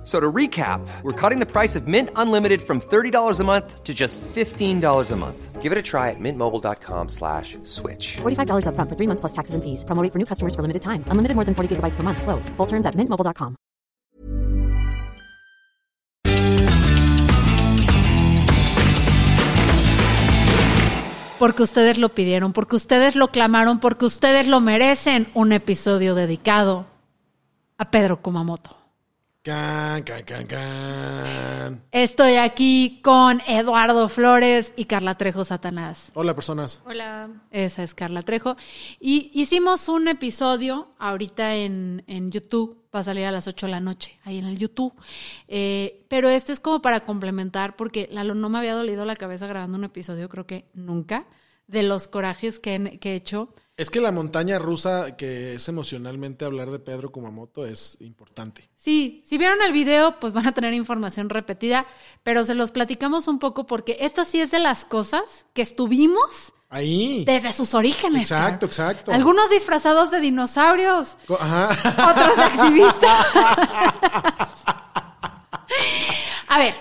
F- So to recap, we're cutting the price of Mint Unlimited from $30 a month to just $15 a month. Give it a try at mintmobile.com slash switch. $45 upfront for three months plus taxes and fees. Promo rate for new customers for limited time. Unlimited more than 40 gigabytes per month. Slows. Full terms at mintmobile.com. Porque ustedes lo pidieron, porque ustedes lo clamaron, porque ustedes lo merecen. Un episodio dedicado a Pedro Kumamoto. Can, can, can, can. Estoy aquí con Eduardo Flores y Carla Trejo Satanás. Hola, personas. Esa es Carla Trejo. Y hicimos un episodio ahorita en, en YouTube, va a salir a las 8 de la noche, ahí en el YouTube. Eh, pero este es como para complementar, porque Lalo no me había dolido la cabeza grabando un episodio, creo que nunca, de los corajes que, he- que he hecho. Es que la montaña rusa, que es emocionalmente hablar de Pedro Kumamoto, es importante. Sí, si vieron el video, pues van a tener información repetida, pero se los platicamos un poco porque esta sí es de las cosas que estuvimos Ahí. desde sus orígenes. Exacto, exacto. Algunos disfrazados de dinosaurios, Ajá. otros activistas. A ver,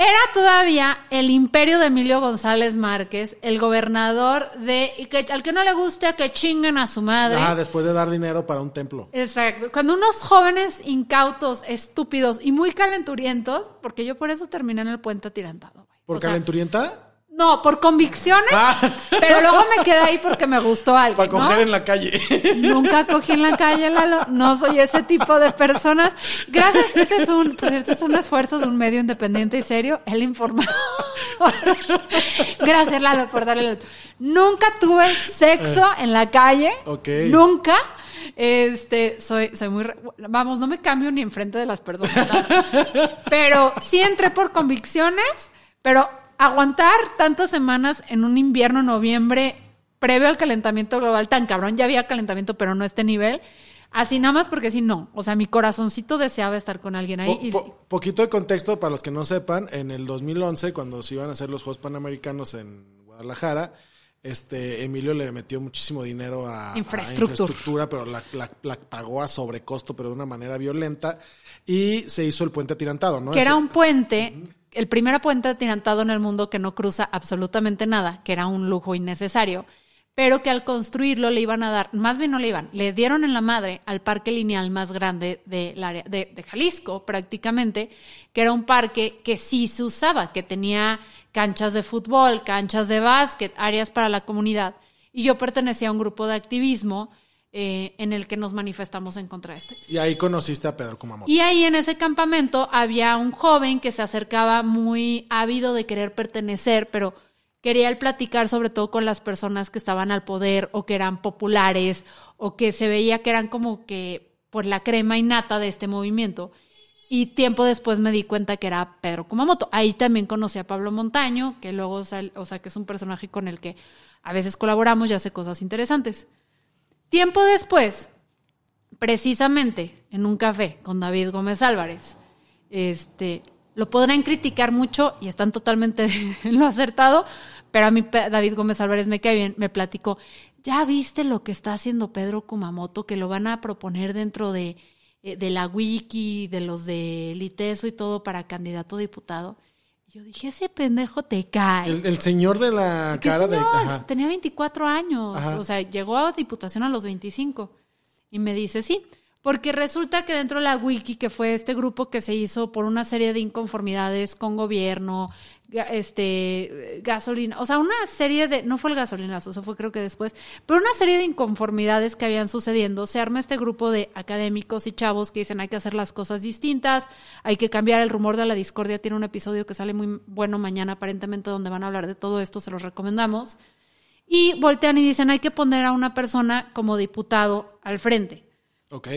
era todavía el imperio de Emilio González Márquez, el gobernador de, y que, al que no le guste que chinguen a su madre. Ah, después de dar dinero para un templo. Exacto. Cuando unos jóvenes incautos, estúpidos y muy calenturientos, porque yo por eso terminé en el puente atirantado. güey. ¿Por O sea, calenturienta? No, por convicciones, Ah. pero luego me quedé ahí porque me gustó algo. Para coger en la calle. Nunca cogí en la calle, Lalo. No soy ese tipo de personas. Gracias, ese es un, por cierto, es un esfuerzo de un medio independiente y serio, el informador. Gracias, Lalo, por darle el... Nunca tuve sexo en la calle. Ok. Nunca. Este, soy, soy muy, vamos, no me cambio ni enfrente de las personas. ¿no? Pero sí entré por convicciones, pero aguantar tantas semanas en un invierno, noviembre, previo al calentamiento global, tan cabrón, ya había calentamiento, pero no a este nivel. Así nada más porque si no, o sea, mi corazoncito deseaba estar con alguien ahí. Po- y- po- poquito de contexto para los que no sepan, en el 2011, cuando se iban a hacer los Juegos Panamericanos en Guadalajara, este Emilio le metió muchísimo dinero a, a Infraestructura. infraestructura, pero la, la- la pagó a sobrecosto, pero de una manera violenta, y se hizo el puente atirantado, ¿no? que era un puente, el primer puente atirantado en el mundo que no cruza absolutamente nada, que era un lujo innecesario, pero que al construirlo le iban a dar, más bien no le iban, le dieron en la madre al parque lineal más grande del área de, de Jalisco, prácticamente, que era un parque que sí se usaba, que tenía canchas de fútbol, canchas de básquet, áreas para la comunidad. Y yo pertenecía a un grupo de activismo eh, en el que nos manifestamos en contra de este. Y ahí conociste a Pedro Kumamoto. Y ahí en ese campamento había un joven que se acercaba muy ávido de querer pertenecer, pero quería él platicar sobre todo con las personas que estaban al poder o que eran populares o que se veía que eran como que por la crema innata de este movimiento. Y tiempo después me di cuenta que era Pedro Kumamoto. Ahí también conocí a Pablo Montaño, que luego, sal- o sea, que es un personaje con el que a veces colaboramos y hace cosas interesantes. Tiempo después, precisamente en un café con David Gómez Álvarez, este, lo podrán criticar mucho y están totalmente en lo acertado, pero a mí David Gómez Álvarez me cae bien, me platicó, ¿ya viste lo que está haciendo Pedro Kumamoto? Que lo van a proponer dentro de, eh, de la wiki, de los de Liteso y todo para candidato a diputado. Yo dije, ese pendejo te cae. El, el señor de la ¿Qué cara de... ajá. Tenía 24 años, Ajá. o sea, llegó a diputación a los 25. Y me dice, sí, porque resulta que dentro de la wiki, que fue este grupo que se hizo por una serie de inconformidades con gobierno, este, gasolina, o sea, una serie de, no fue el gasolinazo, eso fue creo que después, pero una serie de inconformidades que habían sucediendo, se arma este grupo de académicos y chavos que dicen hay que hacer las cosas distintas, hay que cambiar el rumor de la discordia, tiene un episodio que sale muy bueno mañana aparentemente donde van a hablar de todo esto, se los recomendamos. Y voltean y dicen, hay que poner a una persona como diputado al frente. Ok.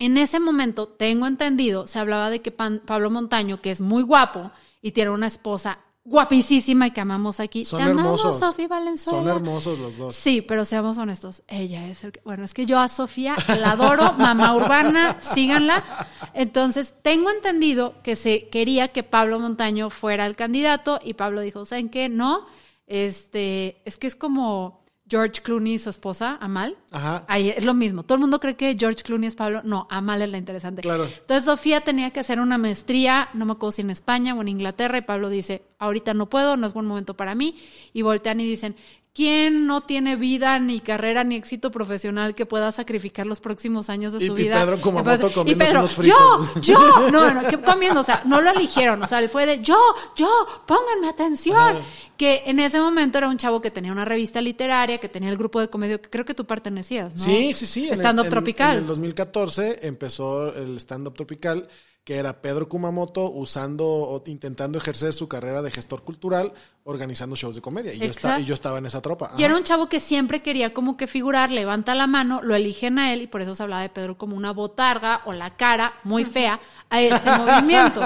En ese momento, tengo entendido, se hablaba de que Pan- Pablo Montaño, que es muy guapo y tiene una esposa guapísima y que amamos aquí. Son Te amamos, hermosos. Sofía Valenzuela. Son hermosos los dos. Sí, pero seamos honestos, ella es el que, bueno, es que yo a Sofía la adoro, mamá urbana, síganla. Entonces, tengo entendido que se quería que Pablo Montaño fuera el candidato y Pablo dijo, ¿saben qué? No, este, es que es como George Clooney y su esposa, Amal. Ajá. Ahí es lo mismo. Todo el mundo cree que George Clooney es Pablo. No, Amal es la interesante. Claro. Entonces Sofía tenía que hacer una maestría, no me acuerdo si en España o en Inglaterra, y Pablo dice, ahorita no puedo, no es buen momento para mí. Y voltean y dicen, ¿quién no tiene vida, ni carrera, ni éxito profesional que pueda sacrificar los próximos años de Y- su y vida? Pedro Kumamoto Entonces, y Pedro, unos yo, fritos. yo, no, no, que comiendo, o sea, no lo eligieron, o sea, él fue de yo, yo, pónganme atención. Que en ese momento era un chavo que tenía una revista literaria, que tenía el grupo de comedia, que creo que tú pertenecías, ¿no? Sí, sí, sí. en el- Stand-up tropical. En el 2014 empezó el stand-up tropical, que era Pedro Kumamoto usando o intentando ejercer su carrera de gestor cultural, organizando shows de comedia. Y, yo, y yo estaba en esa tropa. Y era un chavo que siempre quería como que figurar, levanta la mano, lo eligen a él y por eso se hablaba de Pedro como una botarga o la cara muy fea a este movimiento.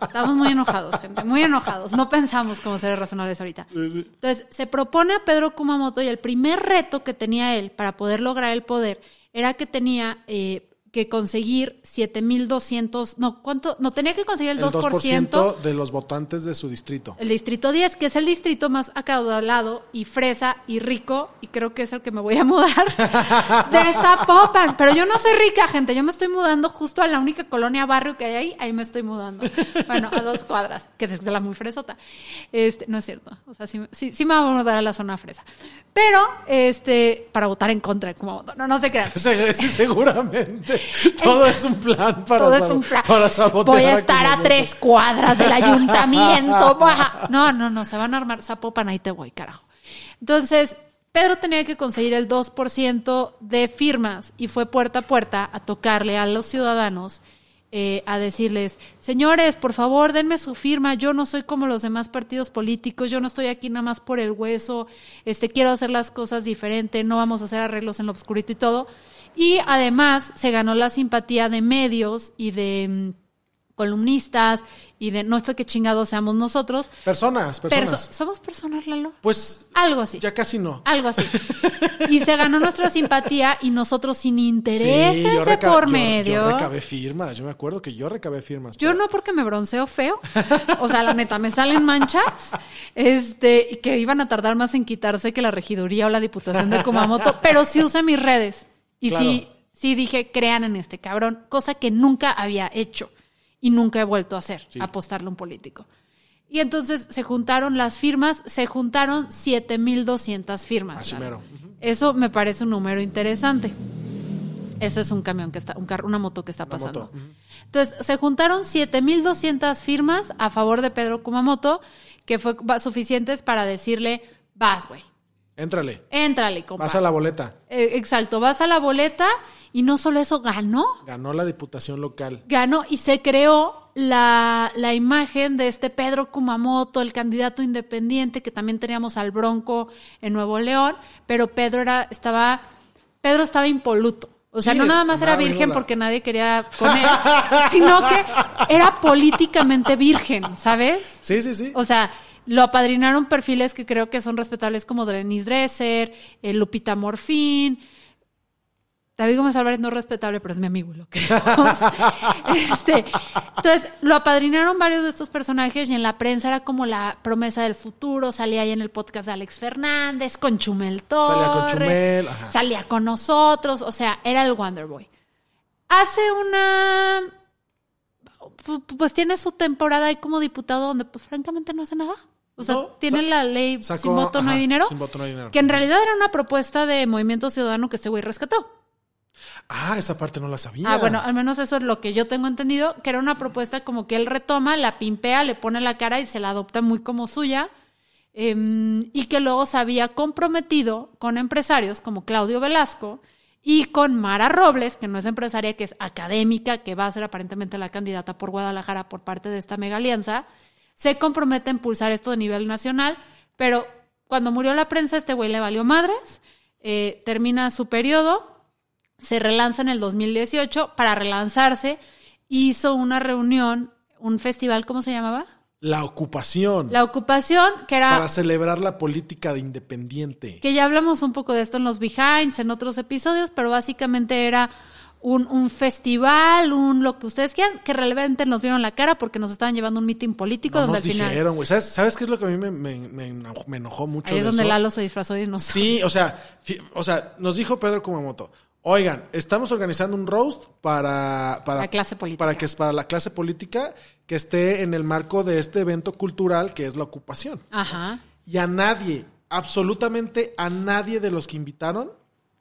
Estamos muy enojados, gente, muy enojados. No pensamos como seres razonables ahorita. Entonces, se propone a Pedro Kumamoto y el primer reto que tenía él para poder lograr el poder era que tenía eh, que conseguir 7200, no, ¿cuánto? No, tenía que conseguir el, el 2% de los votantes de su distrito. el distrito 10, que es el distrito más acaudalado y fresa y rico, y creo que es el que me voy a mudar, de Zapopan. Pero yo no soy rica, gente, yo me estoy mudando justo a la única colonia barrio que hay ahí, ahí me estoy mudando. Bueno, a dos cuadras, que es de la muy fresota. Este, no es cierto, o sea, sí, sí, sí me voy a mudar a la zona fresa. Pero, este, para votar en contra Kumamoto, no, no se crean. Sí, seguramente. Todo es un plan para, Todo es un plan. para sabotear. Voy a estar a tres cuadras del ayuntamiento. No, no, no, se van a armar Zapopan, ahí te voy, carajo. Entonces, Pedro tenía que conseguir el 2% de firmas y fue puerta a puerta a tocarle a los ciudadanos, eh, a decirles, señores, por favor, denme su firma, yo no soy como los demás partidos políticos, yo no estoy aquí nada más por el hueso, este, quiero hacer las cosas diferente, no vamos a hacer arreglos en lo oscurito y todo. Y además se ganó la simpatía de medios y de mm, columnistas y de no sé qué chingados seamos nosotros. Personas, personas. Perso- ¿Somos personas, Lalo? pues Algo así. ya casi no. Algo así. Y se ganó nuestra simpatía y nosotros sin intereses de por medio. Yo, recabé firmas. Yo me acuerdo que yo recabé firmas. Yo no porque me bronceo feo. O sea, la neta, me salen manchas. Este, que iban a tardar más en quitarse que la regiduría o la diputación de Kumamoto, pero sí usé mis redes. Y sí, Claro. sí dije, crean en este cabrón, cosa que nunca había hecho y nunca he vuelto a hacer, apostarle a un político. Y entonces se juntaron las firmas, se juntaron 7200 firmas. Así Lalo. mero. Eso me parece un número interesante. Ese es un camión que está, un carro, una moto que está pasando. Entonces, se juntaron 7200 firmas a favor de Pedro Kumamoto, que fue suficientes para decirle, vas, güey, Éntrale. éntrale, compa. Pasa la boleta. Eh, exacto, vas a la boleta y no solo eso, ganó, Ganó la diputación local. ganó y se creó la, la imagen de este Pedro Kumamoto, el candidato independiente, que también teníamos al Bronco en Nuevo León, pero Pedro era, estaba, Pedro estaba impoluto. O sea, Sí, no nada más era virgen la- porque nadie quería con él, sino que era políticamente virgen, ¿sabes? Sí, sí, sí. O sea, lo apadrinaron perfiles que creo que son respetables como Denise Dresser, eh, Lupita Morfín. David Gómez Álvarez no es respetable, pero es mi amigo, lo queremos. este, entonces, lo apadrinaron varios de estos personajes y en la prensa era como la promesa del futuro. Salía ahí en el podcast de Alex Fernández, con Chumel Torre. Salía con Chumel, ajá. Salía con nosotros. O sea, era el Wonder Boy. Hace una pu- pues tiene su temporada ahí como diputado donde pues francamente no hace nada. O sea, No, la ley sacó- sin voto no hay dinero. sin voto no hay dinero. Que en realidad era una propuesta de Movimiento Ciudadano que este güey rescató. Ah, esa parte no la sabía. Ah, bueno, al menos eso es lo que yo tengo entendido, que era una propuesta como que él retoma, la pimpea, le pone la cara y se la adopta muy como suya. em, y que luego se había comprometido con empresarios como Claudio Velasco y con Mara Robles, que no es empresaria, que es académica, que va a ser aparentemente la candidata por Guadalajara por parte de esta mega alianza, se compromete a impulsar esto de nivel nacional, pero cuando murió la prensa, este güey le valió madres, eh, termina su periodo, se relanza en el 2018, para relanzarse hizo una reunión, un festival, ¿cómo se llamaba? La ocupación. La ocupación, que era para celebrar la política de independiente. que ya hablamos un poco de esto en los behinds, en otros episodios, pero básicamente era un, un festival, un lo que ustedes quieran, que realmente nos vieron la cara porque nos estaban llevando un mitin político No donde nos al final. dijeron, güey. ¿Sabes, ¿Sabes qué es lo que a mí me, me- me enojó- mucho Ahí es de donde eso? Lalo se disfrazó y nos. Sí, o sea, o sea, nos dijo Pedro Kumamoto, oigan, estamos organizando un roast para, para La clase política. Para que es para la clase política que esté en el marco de este evento cultural que es la ocupación. Ajá. Y a nadie, absolutamente a nadie de los que invitaron,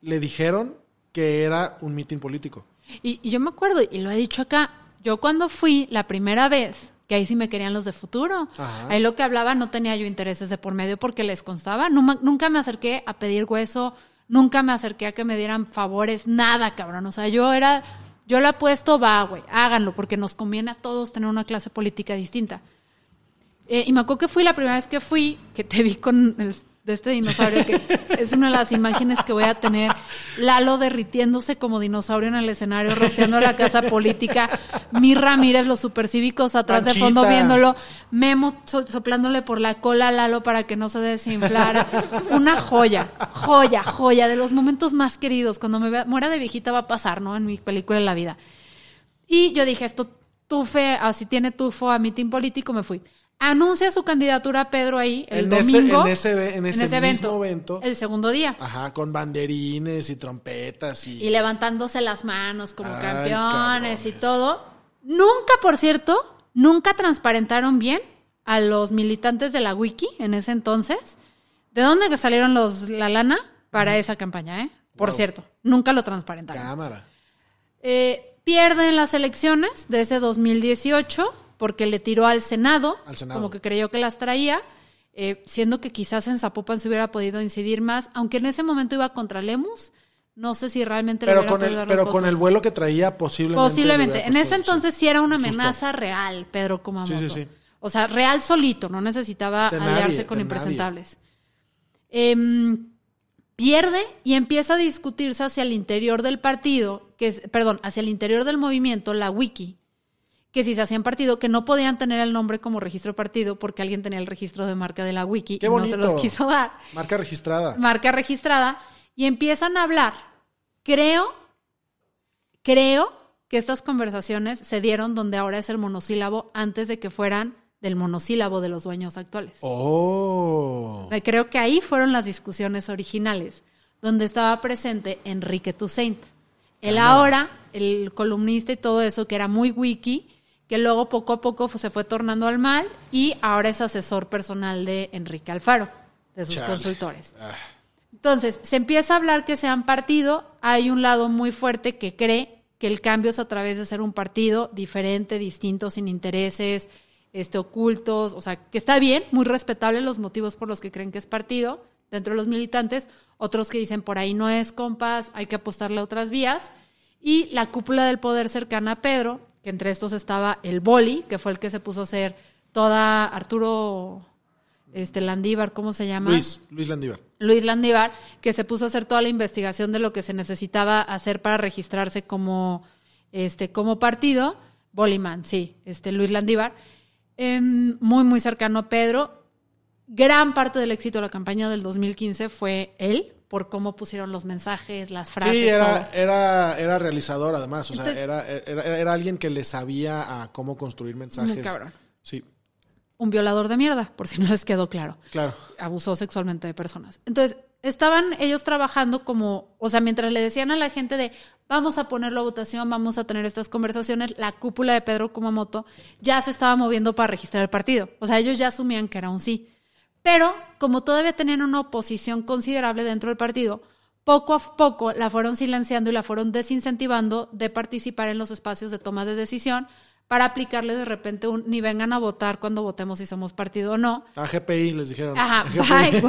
le dijeron que era un mitin político. Y, y yo me acuerdo, y lo he dicho acá, yo cuando fui la primera vez, que ahí sí me querían los de futuro, Ajá. ahí lo que hablaba no tenía yo intereses de por medio porque les constaba, nunca me acerqué a pedir hueso, nunca me acerqué a que me dieran favores, nada, cabrón, o sea, yo era, yo le apuesto, va, güey, háganlo, porque nos conviene a todos tener una clase política distinta. Eh, y me acuerdo que fui la primera vez que fui, que te vi con el, de este dinosaurio, que es una de las imágenes que voy a tener. Lalo derritiéndose como dinosaurio en el escenario, roceando la casa política. Mi Ramírez, los supercívicos atrás de fondo viéndolo. Memo so- soplándole por la cola a Lalo para que no se desinflara. Una joya, joya, joya, de los momentos más queridos. Cuando me muera de viejita va a pasar, ¿no? En mi película de la vida. Y yo dije, esto tufe, así tiene tufo a mitin político, me fui. Anuncia su candidatura Pedro ahí el En ese- domingo. en ese en ese mismo evento. El segundo día. Ajá, con banderines y trompetas y... Y levantándose las manos como Ay, campeones y todo. Nunca, por cierto, nunca transparentaron bien a los militantes de la wiki en ese entonces. ¿De dónde salieron los la lana para esa campaña, eh? Por Wow. cierto, nunca lo transparentaron. Cámara. Eh, pierden las elecciones de ese 2018 porque le tiró al Senado, Al Senado. como que creyó que las traía, eh, siendo que quizás en Zapopan se hubiera podido incidir más, aunque en ese momento iba contra Lemus, no sé si realmente Pero con el, pero con el vuelo que traía posiblemente... le Posiblemente. En ese entonces sí era una susto. amenaza real, Pedro Kumamoto. Sí, sí, sí. O sea, real solito, no necesitaba De aliarse nadie, con impresentables. Em, pierde y empieza a discutirse hacia el interior del partido, que es, perdón, hacia el interior del movimiento, la wiki, que si se hacían partido, que no podían tener el nombre como registro partido porque alguien tenía el registro de marca de la wiki Qué y no bonito. se los quiso dar Marca registrada. marca registrada y empiezan a hablar. Creo, creo que estas conversaciones se dieron donde ahora es el monosílabo antes de que fueran del monosílabo de los dueños actuales. Oh. Creo que ahí fueron las discusiones originales, donde estaba presente Enrique Toussaint. Él ahora, el columnista y todo eso, que era muy wiki, que luego poco a poco se fue tornando al mal y ahora es asesor personal de Enrique Alfaro, de sus Chale. consultores. Entonces, se empieza a hablar que sean partido. Hay un lado muy fuerte que cree que el cambio es a través de ser un partido diferente, distinto, sin intereses este, ocultos. O sea, que está bien, muy respetable los motivos por los que creen que es partido dentro de los militantes. Otros que dicen por ahí no es compas, hay que apostarle a otras vías. Y la cúpula del poder cercana a Pedro, que entre estos estaba el Boli, que fue el que se puso a hacer toda Arturo este Landívar, ¿cómo se llama? Luis, Luis Landívar. Luis Landívar, que se puso a hacer toda la investigación de lo que se necesitaba hacer para registrarse como, este, como partido. Boliman, sí, este, Luis Landívar. Em, muy, muy cercano a Pedro. Gran parte del éxito de la campaña del 2015 fue él, por cómo pusieron los mensajes, las frases. Sí, era, todo. era, era realizador además. O sea, era, era, era alguien que le sabía a cómo construir mensajes. Muy cabrón. Sí, Un violador de mierda, por si no les quedó claro. claro. abusó sexualmente de personas. Entonces, estaban ellos trabajando como, o sea, mientras le decían a la gente de, vamos a ponerlo a votación, vamos a tener estas conversaciones, la cúpula de Pedro Kumamoto ya se estaba moviendo para registrar el partido. O sea, ellos ya asumían que era un sí. Pero, como todavía tenían una oposición considerable dentro del partido, poco a poco la fueron silenciando y la fueron desincentivando de participar en los espacios de toma de decisión para aplicarle de repente un ni vengan a votar cuando votemos si somos partido o no, A GPI les dijeron. Ajá, bye.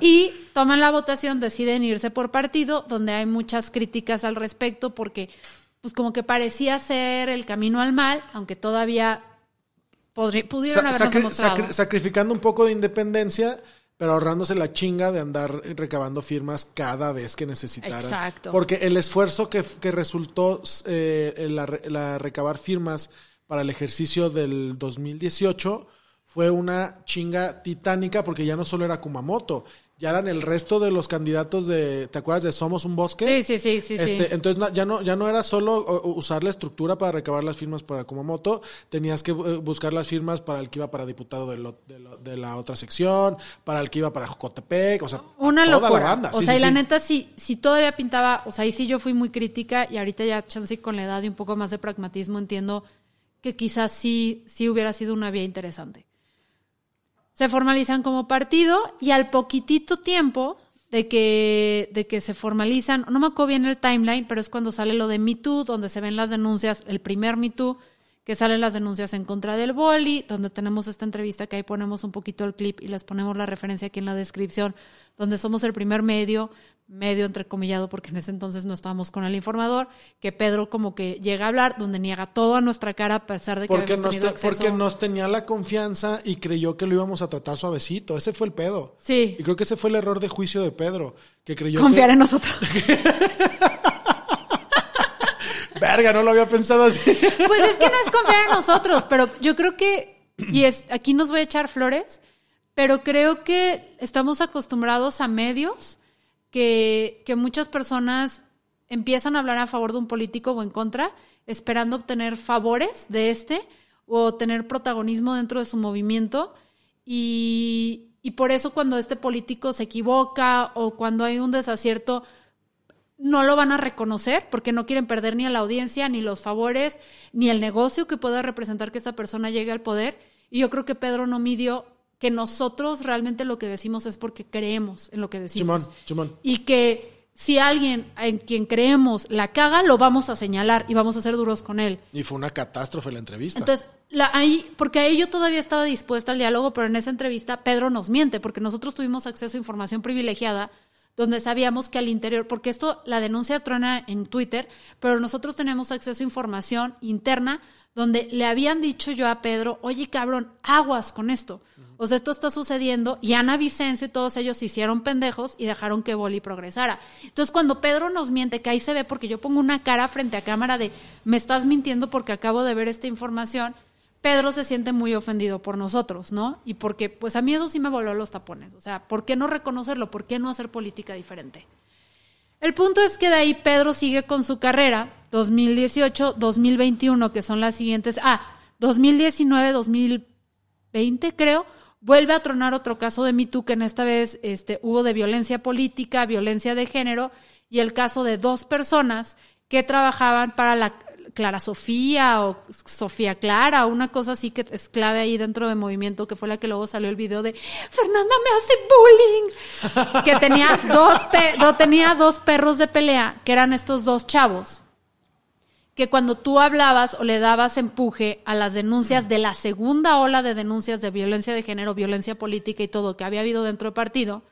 Y toman la votación, deciden irse por partido, donde hay muchas críticas al respecto, porque pues como que parecía ser el camino al mal, aunque todavía podri- pudieron Sa- habernos sacri- demostrado. sacri- sacrificando un poco de independencia, pero ahorrándose la chinga de andar recabando firmas cada vez que necesitaran. Exacto. Porque el esfuerzo que, que resultó eh, la recabar firmas para el ejercicio del 2018 fue una chinga titánica porque ya no solo era Kumamoto, ya eran el resto de los candidatos de, ¿te acuerdas de Somos un Bosque? Sí, sí, sí, sí, Este, sí. Entonces ya no, ya no era solo usar la estructura para recabar las firmas para Kumamoto, tenías que eh, buscar las firmas para el que iba para diputado de, lo- de, lo- de la otra sección, para el que iba para Jocotepec, o sea, Una toda locura. la banda. O Sí, sea, sí, y la neta, sí, sí todavía pintaba, o sea, ahí sí yo fui muy crítica y ahorita ya chance con la edad y un poco más de pragmatismo entiendo que quizás sí, sí hubiera sido una vía interesante. Se formalizan como partido y al poquitito tiempo de que, de que se formalizan, no me acuerdo bien el timeline, pero es cuando sale lo de Me Too, donde se ven las denuncias, el primer Me Too, que salen las denuncias en contra del boli, donde tenemos esta entrevista que ahí ponemos un poquito el clip y les ponemos la referencia aquí en la descripción, donde somos el primer medio, medio entrecomillado, porque en ese entonces no estábamos con el informador, que Pedro como que llega a hablar, donde niega todo a nuestra cara a pesar de que Porque nos, te- acceso. porque nos tenía la confianza y creyó que lo íbamos a tratar suavecito. Ese fue el pedo. Sí. Y creo que ese fue el error de juicio de Pedro, que creyó Confiar que... en nosotros. Verga, no lo había pensado así. Pues es que no es confiar en nosotros, pero yo creo que, y es, aquí nos voy a echar flores, pero creo que estamos acostumbrados a medios que, que muchas personas empiezan a hablar a favor de un político o en contra, esperando obtener favores de este o tener protagonismo dentro de su movimiento. Y, y por eso cuando este político se equivoca o cuando hay un desacierto, no lo van a reconocer porque no quieren perder ni a la audiencia, ni los favores, ni el negocio que pueda representar que esta persona llegue al poder. Y yo creo que Pedro no midió que nosotros realmente lo que decimos es porque creemos en lo que decimos. Y que si alguien en quien creemos la caga, lo vamos a señalar y vamos a ser duros con él. Y fue una catástrofe la entrevista. Entonces, la, ahí, porque ahí yo todavía estaba dispuesta al diálogo, pero en esa entrevista Pedro nos miente, porque nosotros tuvimos acceso a información privilegiada donde sabíamos que al interior, porque esto, la denuncia truena en Twitter, pero nosotros tenemos acceso a información interna donde le habían dicho yo a Pedro, oye cabrón, aguas con esto. O sea, esto está sucediendo y Ana Vicencio y todos ellos se hicieron pendejos y dejaron que Boli progresara. Entonces, cuando Pedro nos miente, que ahí se ve, porque yo pongo una cara frente a cámara de, me estás mintiendo porque acabo de ver esta información, Pedro se siente muy ofendido por nosotros, ¿no? Y porque, pues a mí eso sí me voló los tapones. O sea, ¿por qué no reconocerlo? ¿Por qué no hacer política diferente? El punto es que de ahí Pedro sigue con su carrera, 2018, 2021, que son las siguientes, ah, 2019, 2020 creo, vuelve a tronar otro caso de Me Too, que en esta vez este, hubo de violencia política, violencia de género, y el caso de dos personas que trabajaban para la Clara Sofía o Sofía Clara, una cosa así que es clave ahí dentro del movimiento, que fue la que luego salió el video de Fernanda me hace bullying, que tenía dos, no, tenía dos perros de pelea, que eran estos dos chavos, que cuando tú hablabas o le dabas empuje a las denuncias de la segunda ola de denuncias de violencia de género, violencia política y todo que había habido dentro del partido,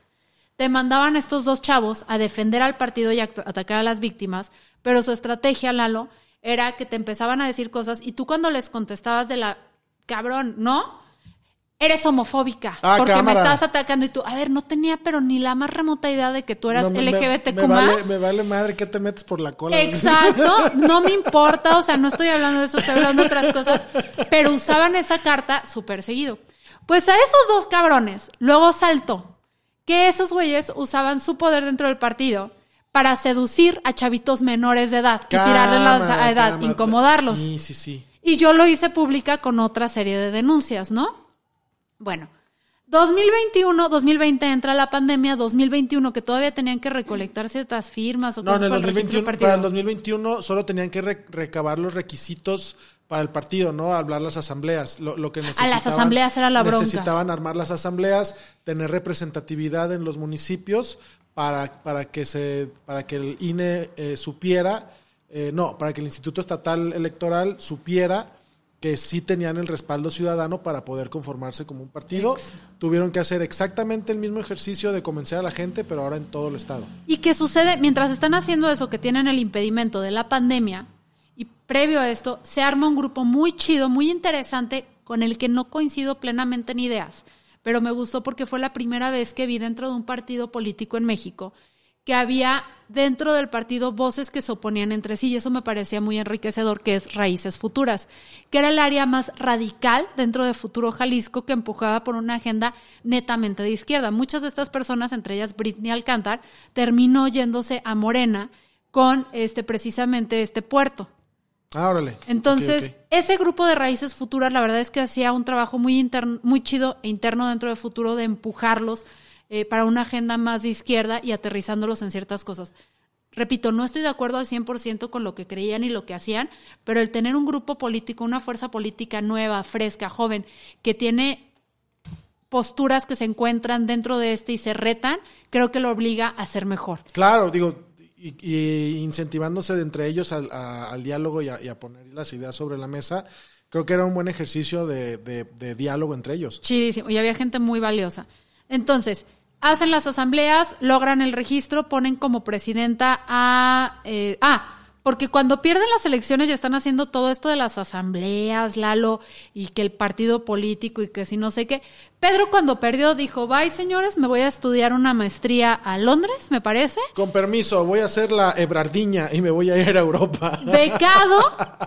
te mandaban estos dos chavos a defender al partido y a at- atacar a las víctimas, pero su estrategia, Lalo, era que te empezaban a decir cosas y tú cuando les contestabas de la cabrón, ¿no? Eres homofóbica Ah, porque cámara. me estás atacando y tú, a ver, no tenía pero ni la más remota idea de que tú eras No, me- LGBTQ me, vale, me vale madre que te metes por la cola. Exacto, no me importa, o sea, no estoy hablando de eso, estoy hablando de otras cosas, pero usaban esa carta súper seguido. Pues a esos dos cabrones luego saltó que esos güeyes usaban su poder dentro del partido para seducir a chavitos menores de edad y tirarles la edad, cámara. incomodarlos. Sí, sí, sí. Y yo lo hice pública con otra serie de denuncias, ¿no? Bueno, 2021, 2020 entra la pandemia, 2021 que todavía tenían que recolectar ciertas firmas o No, cosas en el para el registro 2021, del partido. para el 2021 solo tenían que re- recabar los requisitos para el partido, ¿no? Hablar las asambleas. Lo, lo que necesitaban, asambleas era la bronca. Necesitaban armar las asambleas, tener representatividad en los municipios para, para, que, se, para que el INE eh, supiera, eh, no, para que el Instituto Estatal Electoral supiera que sí tenían el respaldo ciudadano para poder conformarse como un partido. Tuvieron que hacer exactamente el mismo ejercicio de convencer a la gente, pero ahora en todo el estado. ¿Y qué sucede? Mientras están haciendo eso, que tienen el impedimento de la pandemia, y previo a esto, se arma un grupo muy chido, muy interesante, con el que no coincido plenamente en ideas, pero me gustó porque fue la primera vez que vi dentro de un partido político en México que había dentro del partido voces que se oponían entre sí y eso me parecía muy enriquecedor, que es Raíces Futuras, que era el área más radical dentro de Futuro Jalisco que empujaba por una agenda netamente de izquierda. Muchas de estas personas, entre ellas Britney Alcántar, terminó yéndose a Morena con este precisamente este puerto. Ah, órale. Entonces, ese grupo de raíces futuras, la verdad es que hacía un trabajo muy interno, muy chido e interno dentro de futuro de empujarlos eh, para una agenda más de izquierda y aterrizándolos en ciertas cosas. Repito, no estoy de acuerdo al 100% con lo que creían y lo que hacían, pero el tener un grupo político, una fuerza política nueva, fresca, joven, que tiene posturas que se encuentran dentro de este y se retan, creo que lo obliga a ser mejor. Claro, digo, y, y incentivándose de entre ellos al, a- al diálogo y a, poner las ideas sobre la mesa, creo que era un buen ejercicio de diálogo entre ellos. Chidísimo. Y había gente muy valiosa. Entonces, hacen las asambleas, logran el registro, ponen como presidenta a... eh, ah, porque cuando pierden las elecciones ya están haciendo todo esto de las asambleas, Lalo, y que el partido político y que si no sé qué. Pedro cuando perdió dijo, bye señores, me voy a estudiar una maestría a Londres, me parece. Con permiso, voy a hacer la Ebrardiña y me voy a ir a Europa. becado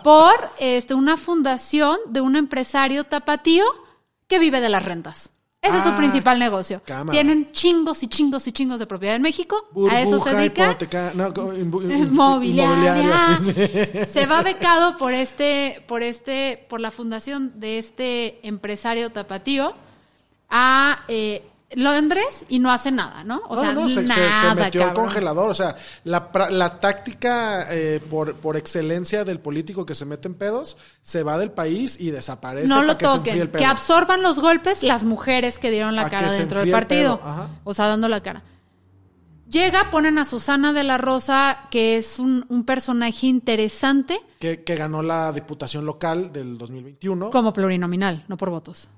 por este, una fundación de un empresario tapatío que vive de las rentas. Ese es su Ah, principal negocio. cámara. Tienen chingos y chingos y chingos de propiedad en México. a eso se dedica. no, Inmobiliaria. inmobiliaria, sí, sí. Se va becado por este, por este, por la fundación de este empresario tapatío a eh, Londres y no hace nada, ¿no? O No, sea, no, se, se- se nada, metió al congelador. O sea, la, táctica eh, por, por excelencia del político que se mete en pedos se va del país y desaparece. no para lo que toquen, el pedo. que absorban los golpes las mujeres que dieron la cara dentro del partido, o sea, dando la cara. Llega, ponen a Susana de la Rosa, que es un, un personaje interesante que, que ganó la diputación local del 2021. como plurinominal, no por votos.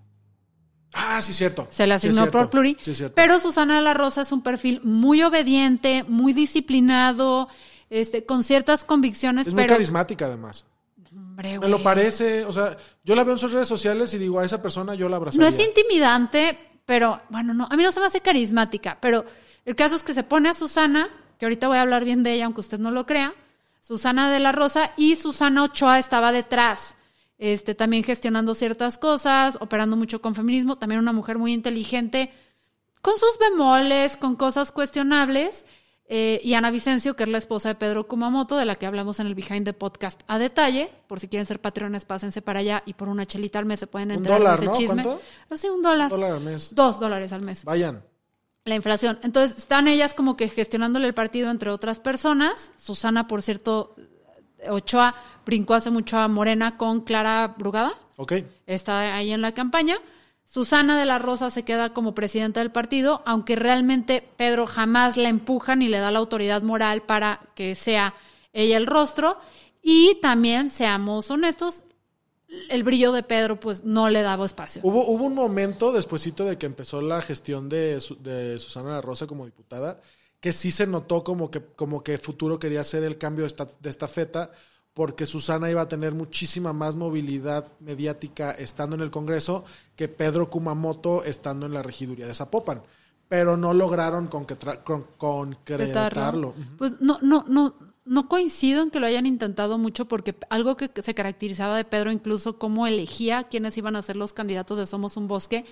Ah, sí, cierto. Se le asignó por pluri. Sí, cierto. pero Susana de la Rosa es un perfil muy obediente, muy disciplinado, este, con ciertas convicciones, es muy carismática, además. Hombre, Me lo parece. O sea, yo la veo en sus redes sociales y digo, a esa persona yo la No abrazaría. es intimidante, pero bueno, no, a mí no se me hace carismática, pero el caso es que se pone a Susana, que ahorita voy a hablar bien de ella, aunque usted no lo crea, Susana de la Rosa y Susana Ochoa estaba detrás, este, también gestionando ciertas cosas, operando mucho con feminismo, también una mujer muy inteligente, con sus bemoles, con cosas cuestionables. eh, y Ana Vicencio, que es la esposa de Pedro Kumamoto, de la que hablamos en el Behind the Podcast a detalle. Por si quieren ser patrones, pásense para allá y por una chelita al mes se pueden Un enterar dólar, de ese ¿no? chisme. ¿Cuánto? Así, un dólar. Dólar al mes. Dos dólares al mes. Vayan. La inflación. Entonces, están ellas como que gestionándole el partido entre otras personas. Susana, por cierto, Ochoa brincó hace mucho a Morena con Clara Brugada. Ok. Está ahí en la campaña. Susana de la Rosa se queda como presidenta del partido, aunque realmente Pedro jamás la empuja ni le da la autoridad moral para que sea ella el rostro. Y también, seamos honestos, el brillo de Pedro pues no le daba espacio. Hubo, hubo un momento despuesito de que empezó la gestión de, Su- de Susana La Rosa como diputada que sí se notó como que, como que Futuro quería hacer el cambio de, esta, de estafeta porque Susana iba a tener muchísima más movilidad mediática estando en el Congreso que Pedro Kumamoto estando en la regiduría de Zapopan. Pero no lograron con- concretarlo. Pues no, no, no, no coincido en que lo hayan intentado mucho porque algo que se caracterizaba de Pedro, incluso cómo elegía quiénes iban a ser los candidatos de Somos un Bosque,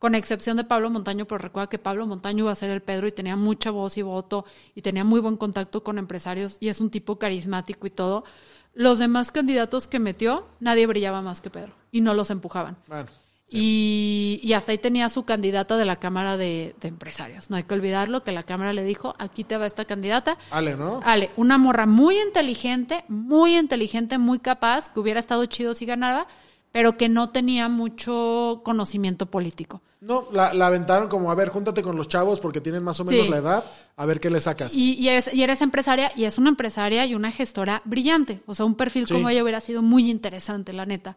con excepción de Pablo Montaño, pero recuerda que Pablo Montaño iba a ser el Pedro y tenía mucha voz y voto y tenía muy buen contacto con empresarios y es un tipo carismático y todo. Los demás candidatos que metió, nadie brillaba más que Pedro y no los empujaban. Bueno, Y, y hasta ahí tenía su candidata de la Cámara de, de Empresarios. No hay que olvidarlo, que la Cámara le dijo, aquí te va esta candidata. Ale, ¿no? Ale, una morra muy inteligente, muy inteligente, muy capaz, que hubiera estado chido si ganaba, pero que no tenía mucho conocimiento político. No, la, la aventaron como, a ver, júntate con los chavos porque tienen más o menos Sí. la edad, a ver qué le sacas. Y, y eres, y eres empresaria, y es una empresaria y una gestora brillante. O sea, un perfil Sí. como ella hubiera sido muy interesante, la neta.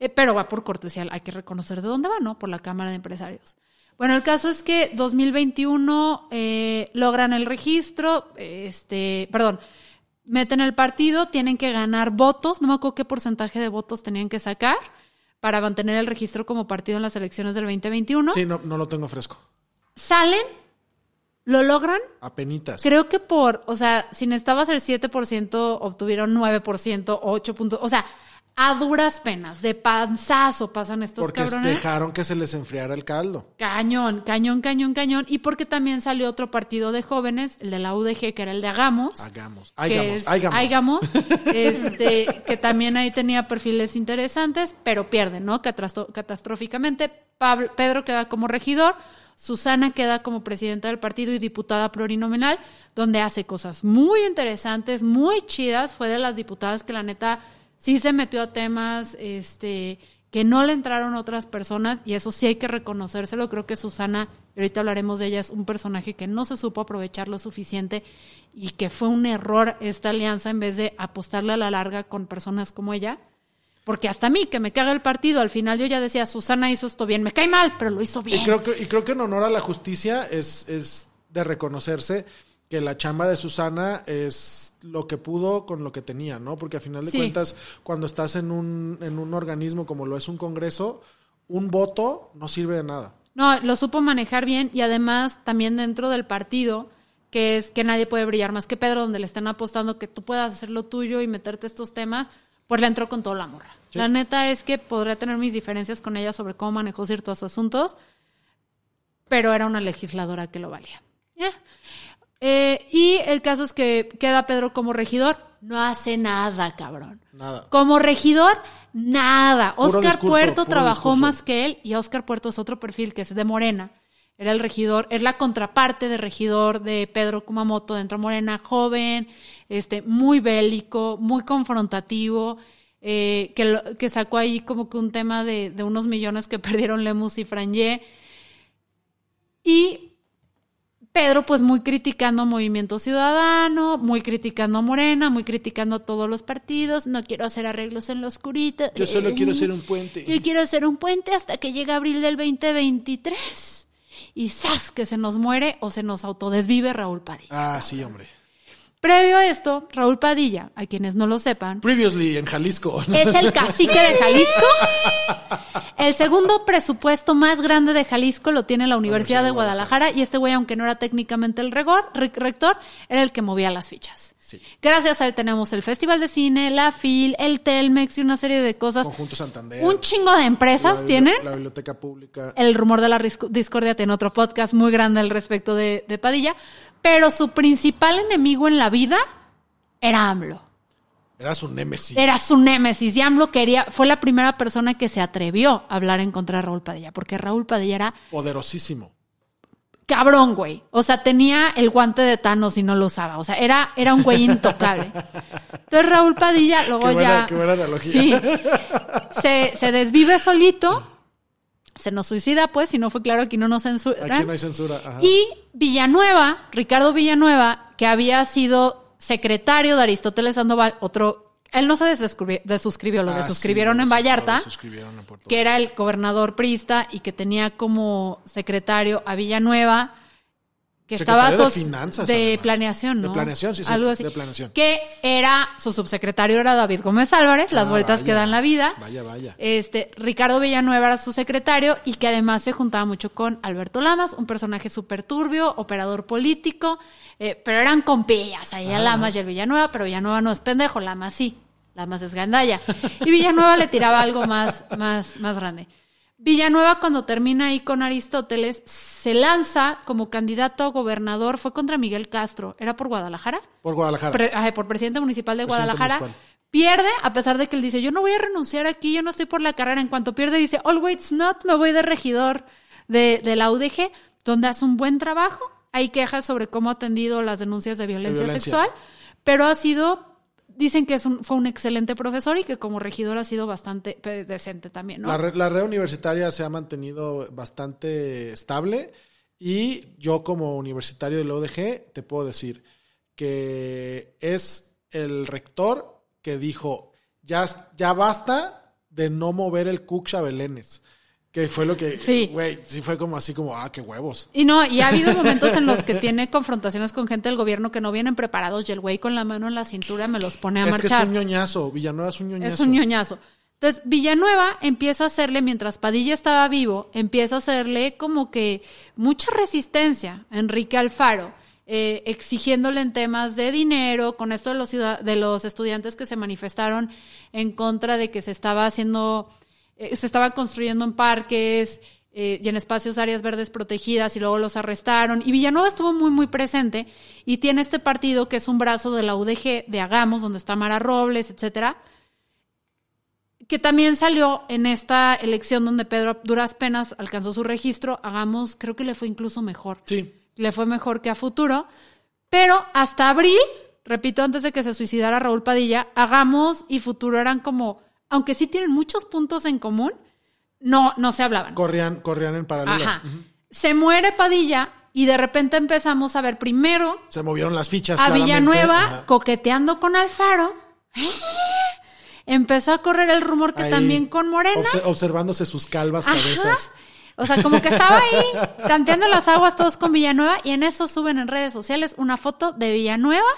Eh, pero va por cortesía, hay que reconocer de dónde va, ¿no? Por la Cámara de Empresarios. Bueno, el caso es que 2021 eh, logran el registro, este, perdón, meten el partido, tienen que ganar votos, no me acuerdo qué porcentaje de votos tenían que sacar para mantener el registro como partido en las elecciones del 2021 Sí, no, no lo tengo fresco. salen ¿Lo logran? Apenitas. Creo que por, o sea, si necesitaba ser 7%, obtuvieron 9%, 8 puntos. O sea, a duras penas, de panzazo pasan estos porque cabrones. dejaron que se les enfriara el caldo. Cañón, cañón, cañón, cañón. Y porque también salió otro partido de jóvenes, el de la UDG, que era el de Hagamos. Hagamos. Hagamos. Hagamos. Este, que también ahí tenía perfiles interesantes, pero pierden, ¿no? Catastróficamente. Pablo, Pedro queda como regidor, Susana queda como presidenta del partido y diputada plurinominal, donde hace cosas muy interesantes, muy chidas. Fue de las diputadas que la neta sí se metió a temas este, que no le entraron otras personas y eso sí hay que reconocérselo. Creo que Susana, y ahorita hablaremos de ella, es un personaje que no se supo aprovechar lo suficiente y que fue un error esta alianza en vez de apostarle a la larga con personas como ella. Porque hasta a mí, que me caga el partido, al final yo ya decía, Susana hizo esto bien, me cae mal, pero lo hizo bien. Y creo que, y creo que en honor a la justicia es, es de reconocerse que la chamba de Susana es lo que pudo con lo que tenía, ¿no? Porque a final de Sí. cuentas, cuando estás en un, en un organismo como lo es un congreso, un voto no sirve de nada. No, lo supo manejar bien y además también dentro del partido, que es que nadie puede brillar más que Pedro, donde le están apostando que tú puedas hacer lo tuyo y meterte estos temas, pues le entró con toda la morra. Sí. La neta es que podría tener mis diferencias con ella sobre cómo manejó ciertos asuntos, pero era una legisladora que lo valía. Eh, y el caso es que queda Pedro como regidor, no hace nada, cabrón. Nada. Como regidor, nada. Puro Oscar discurso, Puerto trabajó discurso. más que él y Oscar Puerto es otro perfil que es de Morena. Era el regidor, es la contraparte de regidor de Pedro Kumamoto dentro de Morena, joven, este, muy bélico, muy confrontativo, eh, que, lo- que sacó ahí como que un tema de, de unos millones que perdieron Lemus y Frangé. Y Pedro, pues muy criticando Movimiento Ciudadano, muy criticando a Morena, muy criticando a todos los partidos. No quiero hacer arreglos en lo oscurito. Yo solo Eh, quiero hacer un puente. Yo quiero hacer un puente hasta que llegue abril del 2023. Y ¡zas! que se nos muere o se nos autodesvive Raúl Padilla. Ah, sí, hombre. Previo a esto, Raúl Padilla, a quienes no lo sepan, Previously en Jalisco. es el cacique de Jalisco. El segundo presupuesto más grande de Jalisco lo tiene la Universidad de Guadalajara y este güey, aunque no era técnicamente el regor- re- rector, era el que movía las fichas. Sí. Gracias a él tenemos el Festival de Cine, la FIL, el Telmex y una serie de cosas. Conjunto Santander. Un chingo de la empresas bibli- tienen. La biblioteca pública. El rumor de la discordia tiene otro podcast muy grande al respecto de, de Padilla, pero su principal enemigo en la vida era AMLO. Era su némesis. Era su némesis y AMLO quería, fue la primera persona que se atrevió a hablar en contra de Raúl Padilla, porque Raúl Padilla era Poderosísimo. cabrón, güey. O sea, tenía el guante de Thanos y no lo usaba. O sea, era, era un güey intocable. Entonces Raúl Padilla, luego Qué buena- ya. qué buena analogía. Sí. Se, se desvive solito. Se nos suicida, pues, si no fue claro, aquí no nos censuran. Aquí no hay censura. Ajá. Y Villanueva, Ricardo Villanueva, que había sido secretario de Aristóteles Sandoval, otro. Él no se desuscribió, desuscribió lo Ah, desuscribieron sí, en Vallarta en que era el gobernador priista y que tenía como secretario a Villanueva, que estaba de Finanzas, de además. planeación, De ¿no? planeación, sí, sí, Algo así. de planeación. Que era, su subsecretario era David Gómez Álvarez, las Ah, vueltas que dan la vida. Vaya, vaya. Este, Ricardo Villanueva era su secretario y que además se juntaba mucho con Alberto Lamas, un personaje súper turbio, operador político, eh, pero eran compillas, ahí a Lamas y el Villanueva, pero Villanueva no es pendejo, Lamas sí, Lamas es gandalla. Y Villanueva le tiraba algo más, más, más grande. Villanueva cuando termina ahí con Aristóteles se lanza como candidato a gobernador, fue contra Miguel Castro, ¿era por Guadalajara? Por Guadalajara. Pre- por presidente municipal de Presidente Guadalajara. municipal. Pierde, a pesar de que él dice, yo no voy a renunciar aquí, yo no estoy por la carrera. En cuanto pierde, dice, always not, me voy de regidor de, de la UDG, donde hace un buen trabajo. Hay quejas sobre cómo ha atendido las denuncias de violencia, violencia. sexual, pero ha sido, dicen que es un- fue un excelente profesor y que como regidor ha sido bastante decente también. La, re- la red universitaria se ha mantenido bastante estable y yo como universitario de la UDG te puedo decir que es el rector que dijo, ya, ya basta de no mover el Cuxa Belénes. Que fue lo que, Sí. güey, sí fue como así como, ah, qué huevos. Y no, y ha habido momentos en los que tiene confrontaciones con gente del gobierno que no vienen preparados y el güey con la mano en la cintura me los pone a Es que es marchar. un ñoñazo, Villanueva es un ñoñazo. Es un ñoñazo. Entonces, Villanueva empieza a hacerle, mientras Padilla estaba vivo, empieza a hacerle como que mucha resistencia a Enrique Alfaro, eh, exigiéndole en temas de dinero, con esto de los, ciudad- de los estudiantes que se manifestaron en contra de que se estaba haciendo, eh, se estaban construyendo en parques eh, y en espacios áreas verdes protegidas y luego los arrestaron. Y Villanueva estuvo muy, muy presente y tiene este partido que es un brazo de la UDG, de Hagamos, donde está Mara Robles, etcétera que también salió en esta elección donde Pedro duras penas alcanzó su registro, hagamos, creo que le fue incluso mejor. Sí. Le fue mejor que a futuro. Pero hasta abril, repito, antes de que se suicidara Raúl Padilla, hagamos y futuro eran como, aunque sí tienen muchos puntos en común, no, no se hablaban. Corrían, corrían en paralelo. Ajá. Se muere Padilla y de repente empezamos a ver primero Se movieron las fichas. a claramente. Villanueva Ajá. coqueteando con Alfaro. Empezó a correr el rumor que Ahí, también con Morena. obse- observándose sus calvas Ajá. cabezas. O sea, como que estaba ahí tanteando las aguas todos con Villanueva y en eso suben en redes sociales una foto de Villanueva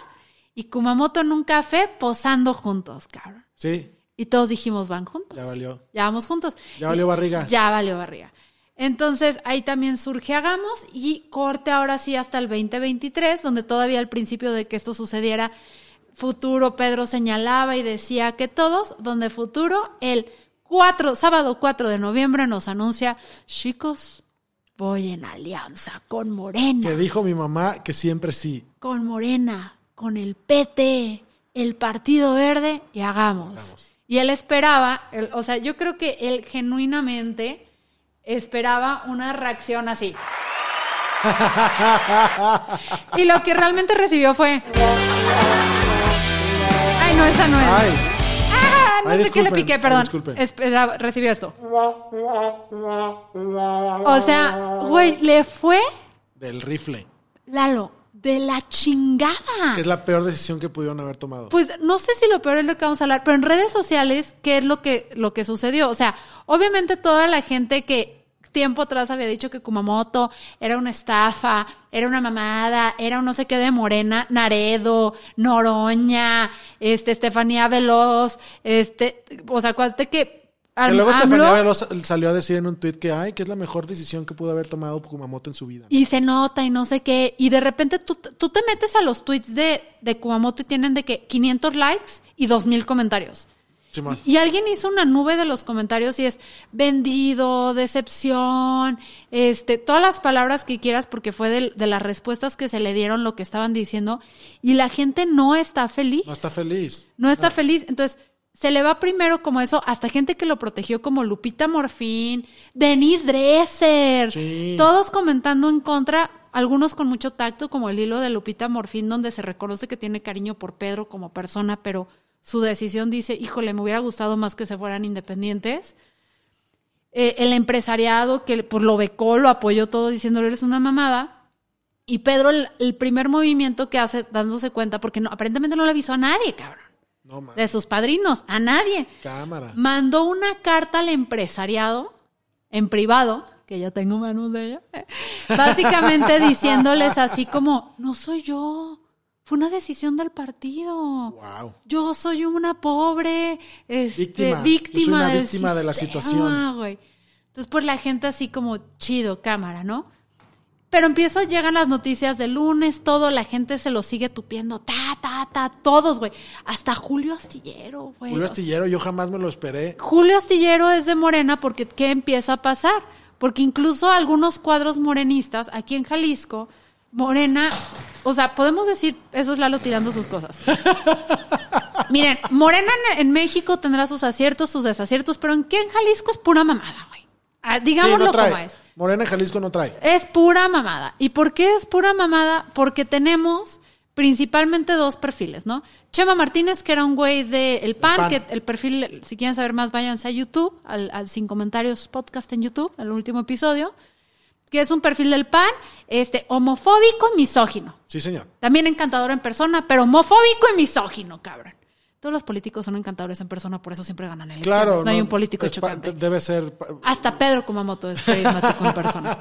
y Kumamoto en un café posando juntos, cabrón. Sí, Y todos dijimos, van juntos. ya valió. Ya vamos juntos. Ya valió barriga. Ya valió barriga. Entonces ahí también surge Hagamos y corte ahora sí hasta el 2023, donde todavía al principio de que esto sucediera, Futuro Pedro señalaba y decía que todos, donde Futuro el 4, sábado 4 de noviembre nos anuncia, chicos, voy en alianza con Morena Que dijo mi mamá que siempre sí. con Morena, con el PT, el Partido Verde y hagamos. Y él esperaba, él- o sea, yo creo que él genuinamente esperaba una reacción así. y lo que realmente recibió fue... Ay, no, esa no es. Ay, Ah, no Ay, sé qué le piqué, ay, perdón. disculpen. Espera, recibió esto. O sea, güey, le fue, del rifle. Lalo, de la chingada. Que es la peor decisión que pudieron haber tomado. Pues no sé si lo peor es lo que vamos a hablar, pero en redes sociales, ¿qué es lo que, lo que sucedió? O sea, obviamente toda la gente que tiempo atrás había dicho que Kumamoto era una estafa, era una mamada, era un no sé qué de Morena, Naredo, Noroña, este, Estefanía Veloz, este, o sea, acuérdate que... que luego AMLO- salió a decir en un tuit que, ay, que es la mejor decisión que pudo haber tomado Kumamoto en su vida. y se nota y no sé qué. Y de repente tú, tú te metes a los tweets de, de Kumamoto y tienen de que 500 likes y 2000 comentarios. Simón. Y alguien hizo una nube de los comentarios y es vendido, decepción, este, todas las palabras que quieras porque fue de, de las respuestas que se le dieron lo que estaban diciendo y la gente no está feliz. No está feliz. No está feliz. Entonces, se le va primero como eso hasta gente que lo protegió como Lupita Morfín, Denise Dresser, Sí. todos comentando en contra, algunos con mucho tacto, como el hilo de Lupita Morfín, donde se reconoce que tiene cariño por Pedro como persona, pero su decisión dice, híjole, me hubiera gustado más que se fueran independientes. Eh, el empresariado que por lo becó, lo apoyó todo diciéndole eres una mamada. Y Pedro, el, el primer movimiento que hace dándose cuenta, porque no, aparentemente no le avisó a nadie, cabrón No, man. de sus padrinos, a nadie. Cámara. Mandó una carta al empresariado en privado, que ya tengo manos de ella, eh, básicamente diciéndoles así como, no soy yo, fue una decisión del partido. Wow. Yo soy una pobre este, Víctima. víctima, Yo soy una del víctima de la situación. güey. Entonces, pues la gente así como chido, cámara, ¿no? Pero empiezan, llegan las noticias del lunes, todo, la gente se lo sigue tupiendo, ta, ta, ta, todos, güey. Hasta Julio Astillero, güey. Julio Astillero, yo jamás me lo esperé. Julio Astillero es de Morena porque ¿qué empieza a pasar? Porque incluso algunos cuadros morenistas aquí en Jalisco, Morena, o sea, podemos decir, eso es Lalo tirando sus cosas. Miren, Morena en, México tendrá sus aciertos, sus desaciertos, pero en qué en Jalisco es pura mamada, güey. Ah, Sí, digámoslo no como es. Morena en Jalisco no trae. Es pura mamada. ¿Y por qué es pura mamada? Porque tenemos principalmente dos perfiles, ¿no? Chema Martínez, que era un güey de El Pan, PAN. que el perfil, si quieren saber más, váyanse a YouTube, al, al Sin Comentarios podcast en YouTube, el último episodio, que es un perfil del PAN, este, homofóbico y misógino. Sí, señor. También encantador en persona, pero homofóbico y misógino, cabrón. Todos los políticos son encantadores en persona, por eso siempre ganan elecciones. Claro. no, hay un político es chocante. Debe ser. Hasta Pedro Kumamoto es carismático en persona.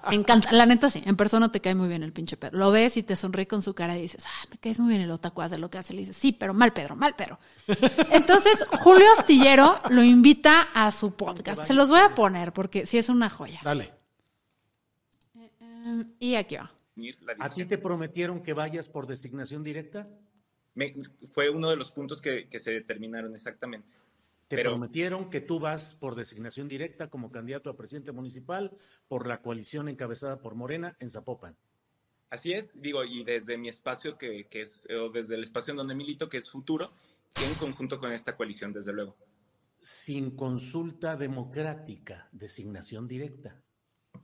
Me encanta. La neta sí, en persona te cae muy bien el pinche Pedro. Lo ves y te sonríe con su cara y dices, ah, me caes muy bien el otaku, de lo que hace. Le dices, sí, pero mal Pedro, mal Pedro. Entonces, Julio Astillero lo invita a su podcast. Se los voy a poner porque sí es una joya. Dale. Y aquí va. ¿A ti te prometieron que vayas por designación directa? Me- fue uno de los puntos que, que se determinaron exactamente. Te Pero- prometieron que tú vas por designación directa como candidato a presidente municipal por la coalición encabezada por Morena en Zapopan. Así es, digo, y desde mi espacio, que, que es, o desde el espacio en donde milito, que es futuro, en conjunto con esta coalición, desde luego. Sin consulta democrática, designación directa.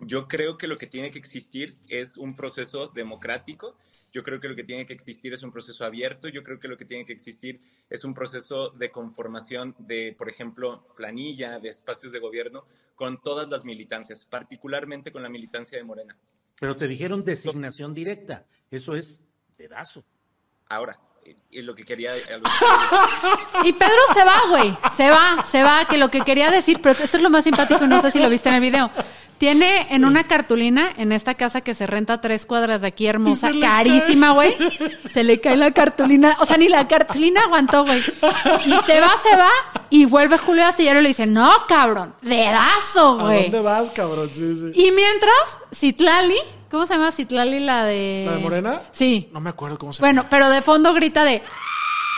Yo creo que lo que tiene que existir es un proceso democrático. Yo creo que lo que tiene que existir es un proceso abierto. Yo creo que lo que tiene que existir es un proceso de conformación de, por ejemplo, planilla, de espacios de gobierno con todas las militancias, particularmente con la militancia de Morena. Pero te dijeron designación directa. Eso es pedazo. Ahora, eh, lo que quería... Y Pedro se va, güey. Se va, se va, que lo que quería decir, pero esto es lo más simpático y no sé si lo viste en el video. Tiene en una cartulina, en esta casa que se renta a tres cuadras de aquí, hermosa, carísima, güey. Se le cae la cartulina. O sea, ni la cartulina aguantó, güey. Y se va, se va, y vuelve Julio Astillero y le dice, no, cabrón, dedazo, ¿A güey. dónde vas, cabrón? Sí, sí. Y mientras, Citlali, ¿cómo se llama Citlali la de... ¿La de Morena? Sí. No me acuerdo cómo se Bueno, pero de fondo grita de.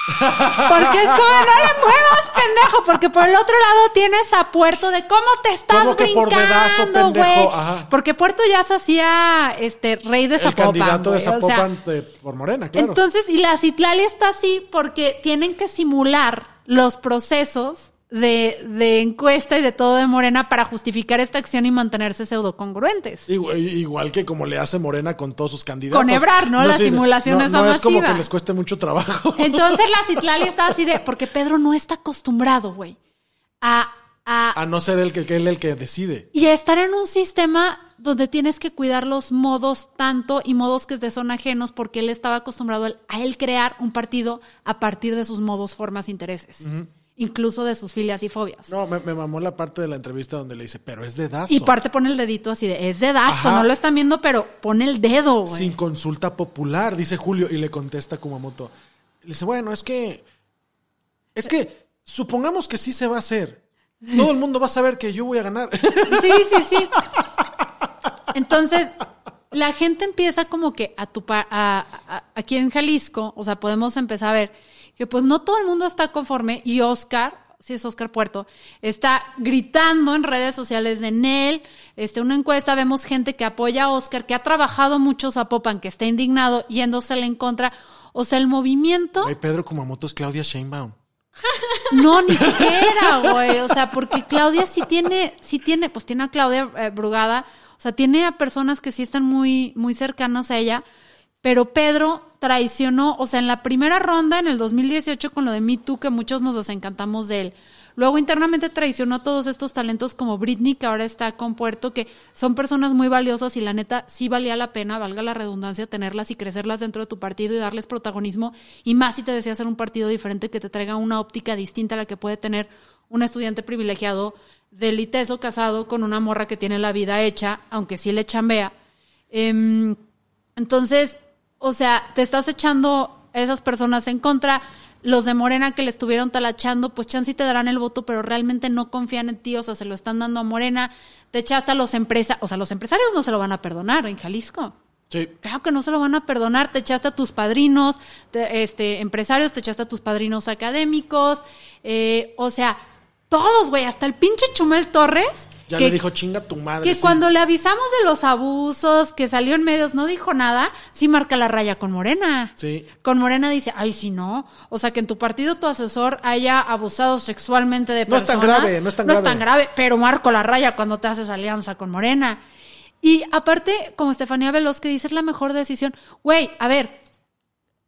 Porque es como, no le muevas, pendejo, porque por el otro lado tienes a Puerto de cómo te estás ¿Cómo que por dedazo, brincando, pendejo? Ajá. Porque Puerto ya se hacía este rey de El Zapopan. candidato de güey, o sea, por Morena, claro. entonces, y la Citlali está así porque tienen que simular los procesos de, de encuesta y de todo de Morena para justificar esta acción y mantenerse pseudocongruentes. Igual, igual que como le hace Morena con todos sus candidatos. Con Ebrard, ¿no? La simulación no, No es como que les cueste mucho trabajo. Entonces la Citlali está así de. Porque Pedro no está acostumbrado, güey. A, a, A no ser el que, él el que decide. y a estar en un sistema donde tienes que cuidar los modos tanto y modos que son ajenos porque él estaba acostumbrado a él crear un partido a partir de sus modos, formas, intereses. Incluso de sus filias y fobias. No, me, me mamó la parte de la entrevista donde le dice, pero es dedazo. y parte pone el dedito así de, es dedazo, Ajá. no lo están viendo, pero pone el dedo. Sin consulta popular, dice Julio, y le contesta Kumamoto. Le dice, bueno, es que. Es que, supongamos que sí se va a hacer. Todo el mundo va a saber que yo voy a ganar. Sí, sí, sí. Entonces, la gente empieza como que a tu a- aquí en Jalisco, o sea, podemos empezar a ver que pues no todo el mundo está conforme y Oscar, si es Oscar Puerto, está gritando en redes sociales de Nel, este, una encuesta, vemos gente que apoya a Oscar, que ha trabajado mucho Zapopan, que está indignado, yéndosele en contra. O sea, el movimiento Ay, Pedro Kumamoto es Claudia Sheinbaum. no, ni siquiera, güey. O sea, porque Claudia sí tiene, sí tiene, pues tiene a Claudia eh, Brugada. O sea, tiene a personas que sí están muy, muy cercanas a ella. Pero Pedro traicionó, o sea, en la primera ronda, en el 2018, con lo de Me Too, que muchos nos desencantamos de él. Luego internamente traicionó a todos estos talentos como Britney, que ahora está con Puerto, que son personas muy valiosas y la neta sí valía la pena, valga la redundancia, tenerlas y crecerlas dentro de tu partido y darles protagonismo. Y más si te decía hacer un partido diferente que te traiga una óptica distinta a la que puede tener un estudiante privilegiado del ITESO casado con una morra que tiene la vida hecha, aunque sí le chambea. Em, entonces, o sea, te estás echando a esas personas en contra. Los de Morena que le estuvieron talachando, pues chance y te darán el voto, pero realmente no confían en ti, o sea, se lo están dando a Morena. Te echaste a los empresarios, o sea, los empresarios no se lo van a perdonar en Jalisco. Sí. Claro que no se lo van a perdonar. Te echaste a tus padrinos, te- este, empresarios, te echaste a tus padrinos académicos. eh, o sea, todos, güey, hasta el pinche Chumel Torres. Ya que- le dijo, chinga tu madre. que sí". cuando le avisamos de los abusos, que salió en medios, no dijo nada, sí marca la raya con Morena. Sí. Con Morena dice, ay, si no. O sea, que en tu partido tu asesor haya abusado sexualmente de No es personas. tan grave, no es tan No grave. es tan grave, pero marco la raya cuando te haces alianza con Morena. Y aparte, como Estefanía Veloz, que dice, es la mejor decisión. Güey, a ver,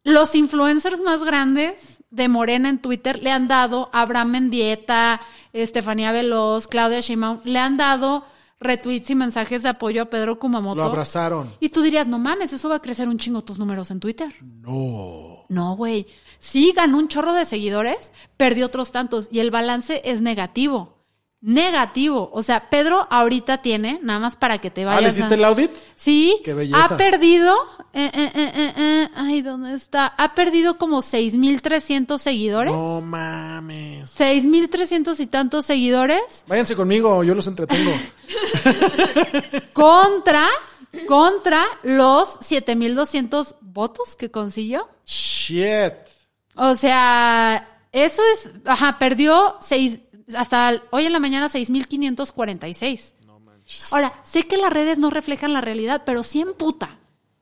los influencers más grandes de Morena en Twitter le han dado a Abraham Mendieta, Estefanía Veloz, Claudia Sheinbaum, le han dado retweets y mensajes de apoyo a Pedro Kumamoto. Lo abrazaron. Y tú dirías, no mames, eso va a crecer un chingo tus números en Twitter. No. No, güey. Sí ganó un chorro de seguidores, perdió otros tantos y el balance es negativo. Negativo. O sea, Pedro ahorita tiene, nada más para que te vayas. Ah, ¿le a- hiciste el audit? Sí, Qué belleza. ha perdido, eh, eh, eh, eh, eh, ay, ¿dónde está? Ha perdido como 6,300 seguidores. No mames. 6,300 y tantos seguidores Váyanse conmigo, yo los entretengo. contra, contra los 7,200 votos que consiguió. Shit. O sea, eso es, ajá, perdió seis, hasta hoy en la mañana 6,546. Ahora, sé que las redes no reflejan la realidad, pero sí emputa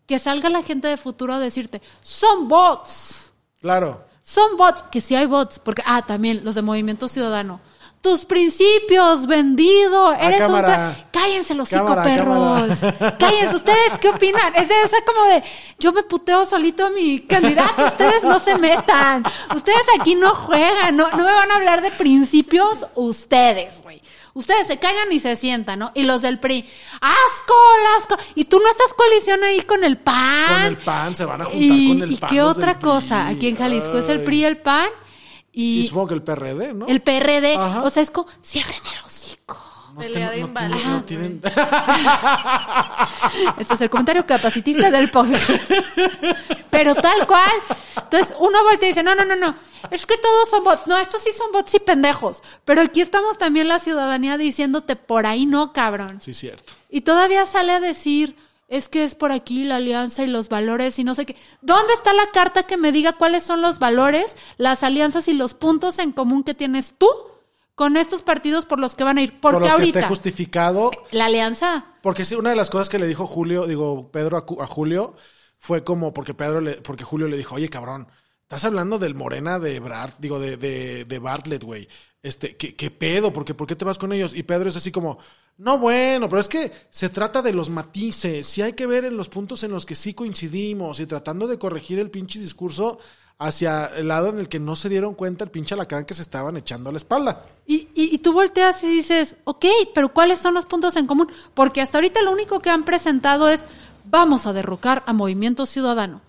que salga la gente de futuro a decirte, son bots. Claro. Son bots, que sí hay bots, porque, ah, también los de Movimiento Ciudadano. Tus principios, vendido, eres un... Ah, cámara. tra- Cállense los cinco perros. cámara. Cállense, ¿ustedes qué opinan? Es de esa como de, yo me puteo solito a mi candidato, ustedes no se metan. Ustedes aquí no juegan, no, no me van a hablar de principios ustedes, güey. Ustedes se callan y se sientan, ¿no? Y los del PRI, asco, asco. Y tú no estás colisión ahí con el PAN. Con el PAN, se van a juntar y, con el ¿y PAN qué los del otra cosa? Aquí en Jalisco es el. PRI y el PAN. Y, Y supongo que el PRD, ¿no? el PRD. Ajá. O sea, es como, cierren el hocico. no, pelea de no no tienen- Este es el comentario capacitista del podcast. Pero tal cual. Entonces uno voltea y dice, no, no, no, no. Es que todos son bots. No, estos sí son bots y pendejos. Pero aquí estamos también la ciudadanía diciéndote, por ahí no, cabrón. Sí, cierto. Y todavía sale a decir, es que es por aquí la alianza y los valores y no sé qué. ¿Dónde está la carta que me diga cuáles son los valores, las alianzas y los puntos en común que tienes tú con estos partidos por los que van a ir? Porque Por los que ahorita esté justificado. la alianza Porque sí, una de las cosas que le dijo Julio, digo, Pedro a Julio, fue como porque Pedro le, porque Julio le dijo, oye, cabrón, estás hablando del Morena de Brad, digo, de, de, de Bartlett, güey. Este, ¿qué, qué pedo? ¿Por qué, ¿Por qué te vas con ellos? Y Pedro es así como, no, bueno, pero es que se trata de los matices. Sí hay que ver en los puntos en los que sí coincidimos y tratando de corregir el pinche discurso hacia el lado en el que no se dieron cuenta el pinche alacrán que se estaban echando a la espalda. Y, y, y tú volteas y dices, ok, pero ¿cuáles son los puntos en común? Porque hasta ahorita lo único que han presentado es, vamos a derrocar a Movimiento Ciudadano.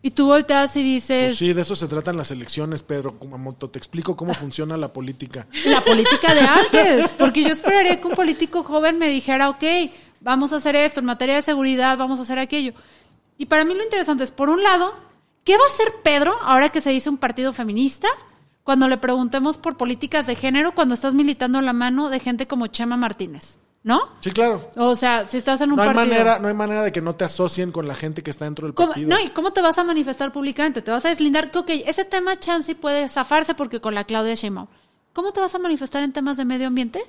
Y tú volteas y dices, Pues sí, de eso se tratan las elecciones, Pedro Kumamoto. Te explico cómo funciona la política. la política de antes. Porque yo esperaría que un político joven me dijera, ok, vamos a hacer esto, en materia de seguridad, vamos a hacer aquello. Y para mí lo interesante es, por un lado, ¿qué va a hacer Pedro ahora que se dice un partido feminista? Cuando le preguntemos por políticas de género, cuando estás militando la mano de gente como Chema Martínez, ¿no? Sí, claro. O sea, si estás en un No hay, partido. manera, no hay manera de que no te asocien con la gente que está dentro del ¿Cómo- partido. no, ¿y cómo te vas a manifestar públicamente? ¿Te vas a deslindar? Que, ok, ese tema chance puede zafarse porque con la Claudia Sheinbaum. ¿Cómo te vas a manifestar en temas de medio ambiente?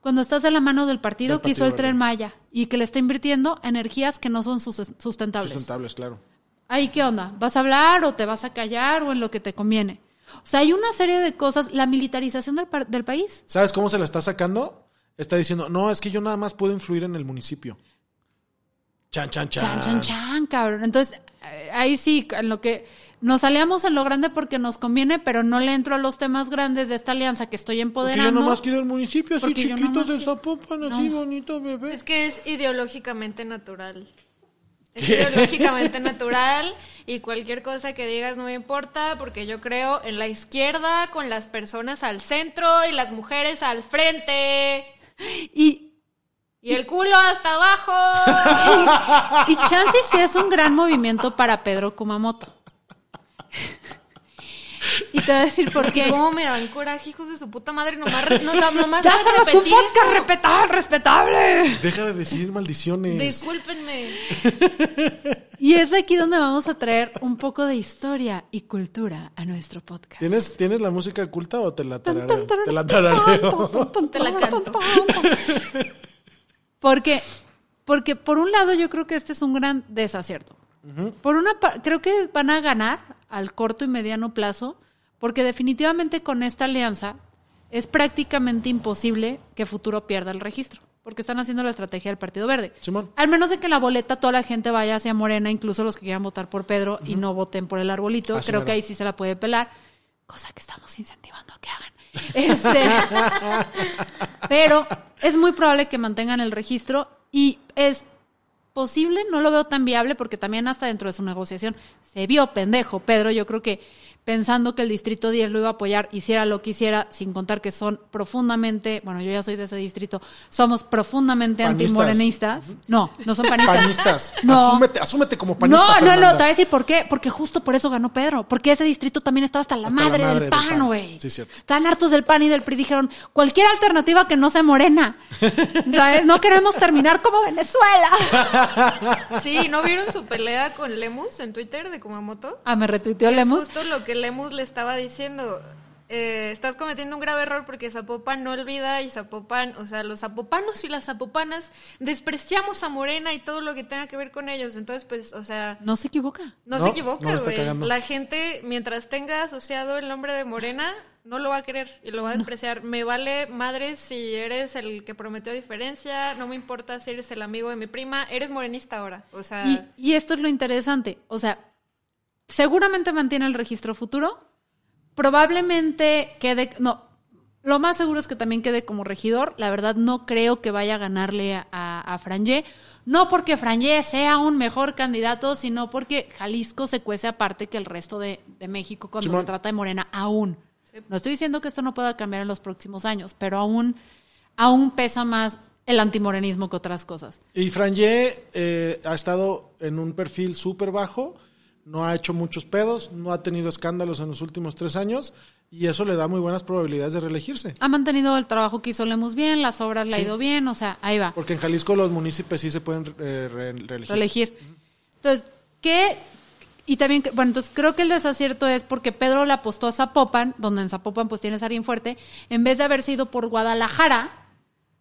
Cuando estás de la mano del partido Del que hizo el Tren. Maya y que le está invirtiendo energías que no son sus- sustentables. Sustentables, claro. Ahí, ¿qué onda? ¿Vas a hablar o te vas a callar o en lo que te conviene? O sea, hay una serie de cosas. La militarización del, del país. ¿Sabes cómo se la está sacando? Está diciendo, no, es que yo nada más puedo influir en el municipio. Chan, chan, chan. Chan, chan, chan, cabrón. Entonces, ahí sí, en lo que nos aliamos en lo grande porque nos conviene, pero no le entro a los temas grandes de esta alianza que estoy Porque empoderando. yo nomás quiero el municipio así Porque chiquito de quiero- Zapopan, así No. bonito, bebé. Es que es ideológicamente natural. Es ideológicamente natural y cualquier cosa que digas no me importa porque yo creo en la izquierda con las personas al centro y las mujeres al frente Y, y el culo hasta abajo. y chance sí es un gran movimiento para Pedro Kumamoto. Y te voy a decir por qué. ¿Cómo me dan coraje, hijos de su puta madre? Nomás, no, nomás ¡Ya somos un podcast respetable, respetable! Deja de decir maldiciones. Discúlpenme. Y es aquí donde vamos a traer un poco de historia y cultura a nuestro podcast. ¿Tienes, ¿Tienes la música culta o te la tarareo? Te la tarareo. Te la canto. Porque, porque por un lado yo creo que este es un gran desacierto. Por una creo que van a ganar al corto y mediano plazo, porque definitivamente con esta alianza es prácticamente imposible que Futuro pierda el registro, porque están haciendo la estrategia del Partido Verde. Simón. Al menos de que en la boleta toda la gente vaya hacia Morena, incluso los que quieran votar por Pedro y no voten por el arbolito, Así creo que ahí sí se la puede pelar, cosa que estamos incentivando a que hagan. Este, pero es muy probable que mantengan el registro y es posible, no lo veo tan viable porque también hasta dentro de su negociación se vio pendejo. Pedro, yo creo que pensando que el Distrito 10 lo iba a apoyar, hiciera lo que hiciera, sin contar que son profundamente, bueno, yo ya soy de ese distrito, somos profundamente Panistas. antimorenistas. No, no son panistas. Panistas. No. Asúmete, asúmete como panista. No, no, no, te voy a decir por qué. Porque justo por eso ganó Pedro. Porque ese distrito también estaba hasta la, Hasta la madre, del pan, güey. Sí, cierto. Están hartos del pan y del PRI. Dijeron, cualquier alternativa que no sea morena. ¿Sabes? No queremos terminar como Venezuela. Sí, ¿no vieron su pelea con Lemus en Twitter de Kumamoto? Ah, me retuiteó Es Lemus. justo lo que Lemus le estaba diciendo. Eh, estás cometiendo un grave error porque Zapopan no olvida y Zapopan, o sea, los zapopanos y las zapopanas despreciamos a Morena y todo lo que tenga que ver con ellos. Entonces, pues, o sea, No se equivoca. no, No, se equivoca, güey. la gente, mientras tenga asociado el nombre de Morena, no lo va a querer y lo va a despreciar. Me vale madre si eres el que prometió diferencia, no me importa si eres el amigo de mi prima, eres morenista ahora. O sea, Y, y esto es lo interesante. O sea, seguramente mantiene el registro futuro. Probablemente quede. No. Lo más seguro es que también quede como regidor. La verdad, no creo que vaya a ganarle a, a, a Frangé. No porque Frangé sea un mejor candidato, sino porque Jalisco se cuece aparte que el resto de, de México cuando Simón. se trata de Morena, aún. No estoy diciendo que esto no pueda cambiar en los próximos años, pero aún, aún pesa más el antimorenismo que otras cosas. Y Frangé eh, ha estado en un perfil súper bajo, no ha hecho muchos pedos, no ha tenido escándalos en los últimos tres años y eso le da muy buenas probabilidades de reelegirse. Ha mantenido el trabajo que hizo Lemus bien, las obras le ha ido bien, o sea, ahí va, Porque en Jalisco los municipios sí se pueden eh, re- reelegir. reelegir. Entonces, ¿qué? Y también, bueno, entonces creo que el desacierto es porque Pedro le apostó a Zapopan, donde en Zapopan pues tienes a alguien fuerte, en vez de haber sido por Guadalajara,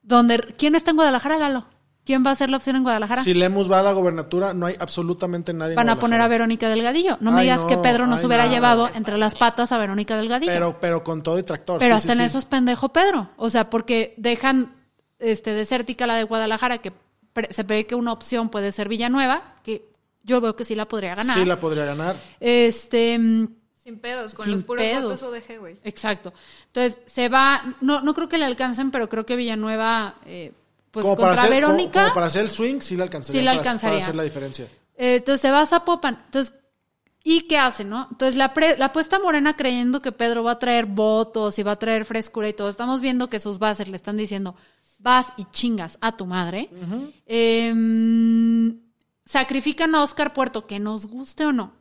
donde, ¿quién está en Guadalajara, Lalo? ¿Quién va a ser la opción en Guadalajara? Si Lemus va a la gobernatura, no hay absolutamente nadie. en Van a poner a. Verónica Delgadillo. No me digas no, que Pedro nos ay, hubiera no. llevado entre las patas a Verónica Delgadillo. Pero, pero con todo y tractor. Pero sí, hasta sí, en sí. eso es pendejo Pedro. O sea, porque dejan este, desértica la de Guadalajara, que pre- se prevé que una opción puede ser Villanueva, que yo veo que sí la podría ganar. Sí la podría ganar. Este. mm, sin pedos, con Sin los puros pedos. votos ODG, güey. Exacto. Entonces, se va. No, no creo que le alcancen, pero creo que Villanueva, eh, pues como contra para hacer, Verónica. como para hacer el swing, sí la alcanzaría. Sí la alcanzaría. Para hacer la diferencia. Eh, entonces se va a Zapopan. Entonces, ¿y qué hace, no? Entonces la, pre- la apuesta morena creyendo que Pedro va a traer votos y va a traer frescura y todo. Estamos viendo que sus bases le están diciendo, vas y chingas a tu madre. Em, sacrifican a Oscar Puerto, que nos guste o no.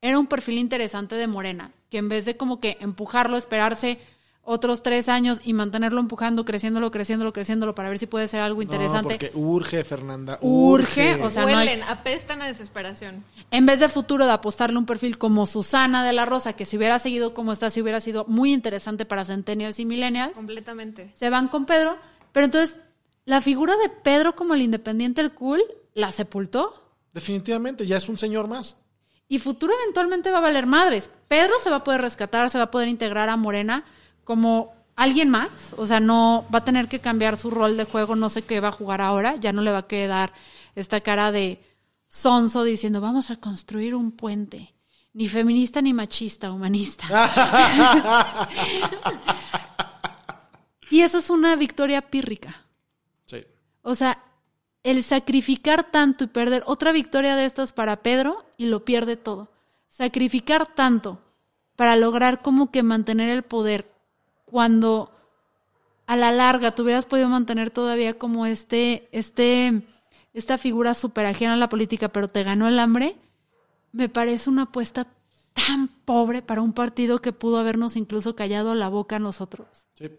Era un perfil interesante de Morena, que en vez de como que empujarlo, esperarse otros tres años y mantenerlo empujando, creciéndolo, creciéndolo, creciéndolo para ver si puede ser algo No, interesante. porque urge, Fernanda. Urge, Urge. o sea, no hay- Huelen, apestan a desesperación. en vez de futuro de apostarle un perfil como Susana de la Rosa, que si hubiera seguido como está, si hubiera sido muy interesante para Centennials y Millennials, Completamente. se van con Pedro. Pero entonces, la figura de Pedro como el independiente, el cool, la sepultó. Definitivamente, ya es un señor más. Y futuro eventualmente va a valer madres. Pedro se va a poder rescatar, se va a poder integrar a Morena como alguien más. O sea, no va a tener que cambiar su rol de juego, no sé qué va a jugar ahora. Ya no le va a querer dar esta cara de sonso diciendo, vamos a construir un puente. Ni feminista ni machista, humanista. y eso es una victoria pírrica. Sí. O sea, el sacrificar tanto y perder otra victoria de estas para Pedro y lo pierde todo. Sacrificar tanto para lograr como que mantener el poder cuando a la larga tú hubieras podido mantener todavía como este, este, esta figura súper ajena a la política, pero te ganó el hambre, me parece una apuesta tan pobre para un partido que pudo habernos incluso callado la boca a nosotros. sí.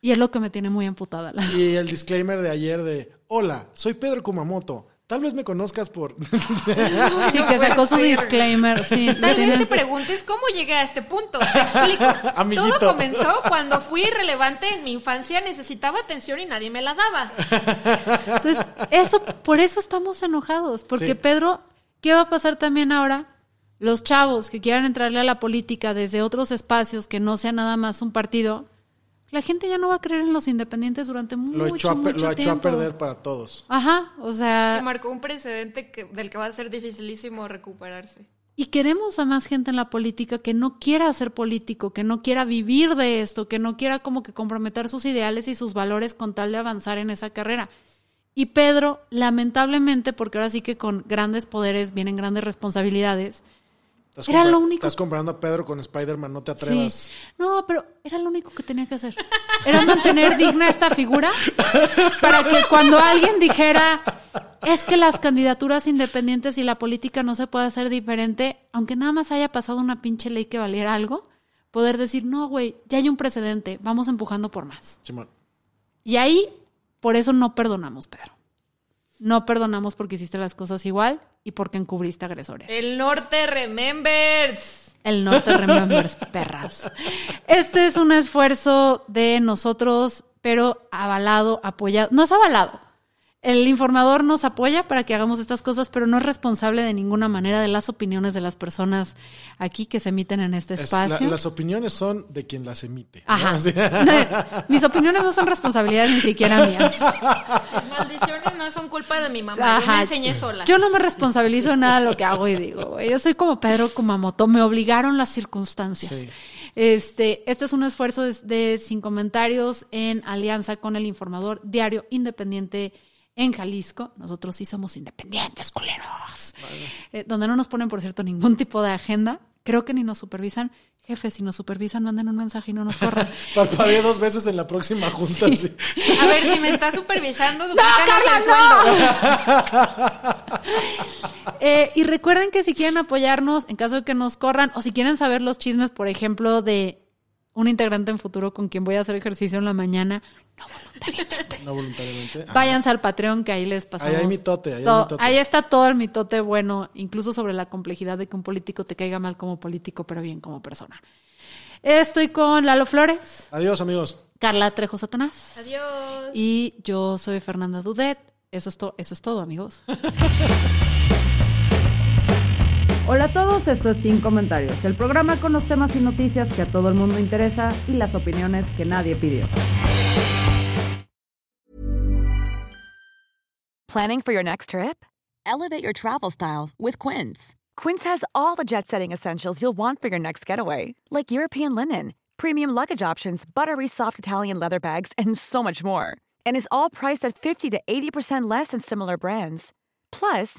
Y es lo que me tiene muy amputada. La... Y el disclaimer de ayer de, hola, soy Pedro Kumamoto. Tal vez me conozcas por... Sí, que sacó su disclaimer. Sí, Tal vez te preguntes cómo llegué a este punto. Te explico. Amiguito. Todo comenzó cuando fui irrelevante en mi infancia, necesitaba atención y nadie me la daba. Entonces, eso, por eso estamos enojados. Porque Sí. Pedro, ¿qué va a pasar también ahora? Los chavos que quieran entrarle a la política desde otros espacios que no sea nada más un partido, la gente ya no va a creer en los independientes durante mucho, lo echó, a, per- mucho lo echó a tiempo. perder para todos. Ajá, o Y sea, marcó un precedente que- del que va a ser dificilísimo recuperarse. Y queremos a más gente en la política que no quiera ser político, que no quiera vivir de esto, que no quiera como que comprometer sus ideales y sus valores con tal de avanzar en esa carrera. Y Pedro, lamentablemente, porque ahora sí que con grandes poderes vienen grandes responsabilidades, Estás Era lo único- Estás comprando a Pedro con Spider-Man, no te atrevas. Sí. No, pero era lo único que tenía que hacer. Era mantener digna esta figura para que cuando alguien dijera es que las candidaturas independientes y la política no se puede hacer diferente, aunque nada más haya pasado una pinche ley que valiera algo, poder decir, no, güey, ya hay un precedente, vamos empujando por más. Simón. Y ahí, por eso no perdonamos, Pedro. No perdonamos porque hiciste las cosas igual y porque encubriste agresores. El norte remembers. El norte remembers, perras. Este es un esfuerzo de nosotros, pero avalado, apoyado. No es avalado. El informador nos apoya para que hagamos estas cosas, pero no es responsable de ninguna manera de las opiniones de las personas aquí que se emiten en este Es espacio. la- las opiniones son de quien las emite. ¿no? Ajá. No, mis opiniones no son responsabilidades ni siquiera mías. Maldiciones no son culpa de mi mamá. Yo Ajá. me enseñé sola. Yo no me responsabilizo de nada de lo que hago y digo, güey. Yo soy como Pedro Kumamoto, me obligaron las circunstancias. Sí. Este, este es un esfuerzo de, de sin comentarios en alianza con el informador diario independiente en Jalisco. Nosotros sí somos independientes, culeros. Eh, donde no nos ponen, por cierto, ningún tipo de agenda. Creo que ni nos supervisan. Jefe, si nos supervisan, manden un mensaje y no nos corran. Parpadeé dos veces en la próxima junta. sí. A ver, si me está supervisando, ¡No, duplícanos Carla, el sueldo. Eh, y recuerden que si quieren apoyarnos en caso de que nos corran o si quieren saber los chismes, por ejemplo, de un integrante en futuro con quien voy a hacer ejercicio en la mañana, No voluntariamente. Ajá. váyanse al Patreon que ahí les pasamos. Ahí hay mitote, ahí hay todo- mitote. ahí está todo el mitote bueno, incluso sobre la complejidad de que un político te caiga mal como político, pero bien como persona. Estoy con Lalo Flores, Adiós, amigos. Carla Trejo Satanás. Adiós. Y yo soy Fernanda Dudet. Eso es, to- eso es todo, amigos. Hola a todos, esto es Sin Comentarios, el programa con los temas y noticias que a todo el mundo interesa y las opiniones que nadie pidió. Planning for your next trip? Elevate your travel style with Quince. Quince has all the jet setting essentials you'll want for your next getaway, like European linen, premium luggage options, buttery soft Italian leather bags, and so much more. And is all priced at 50 to 80% less than similar brands. Plus,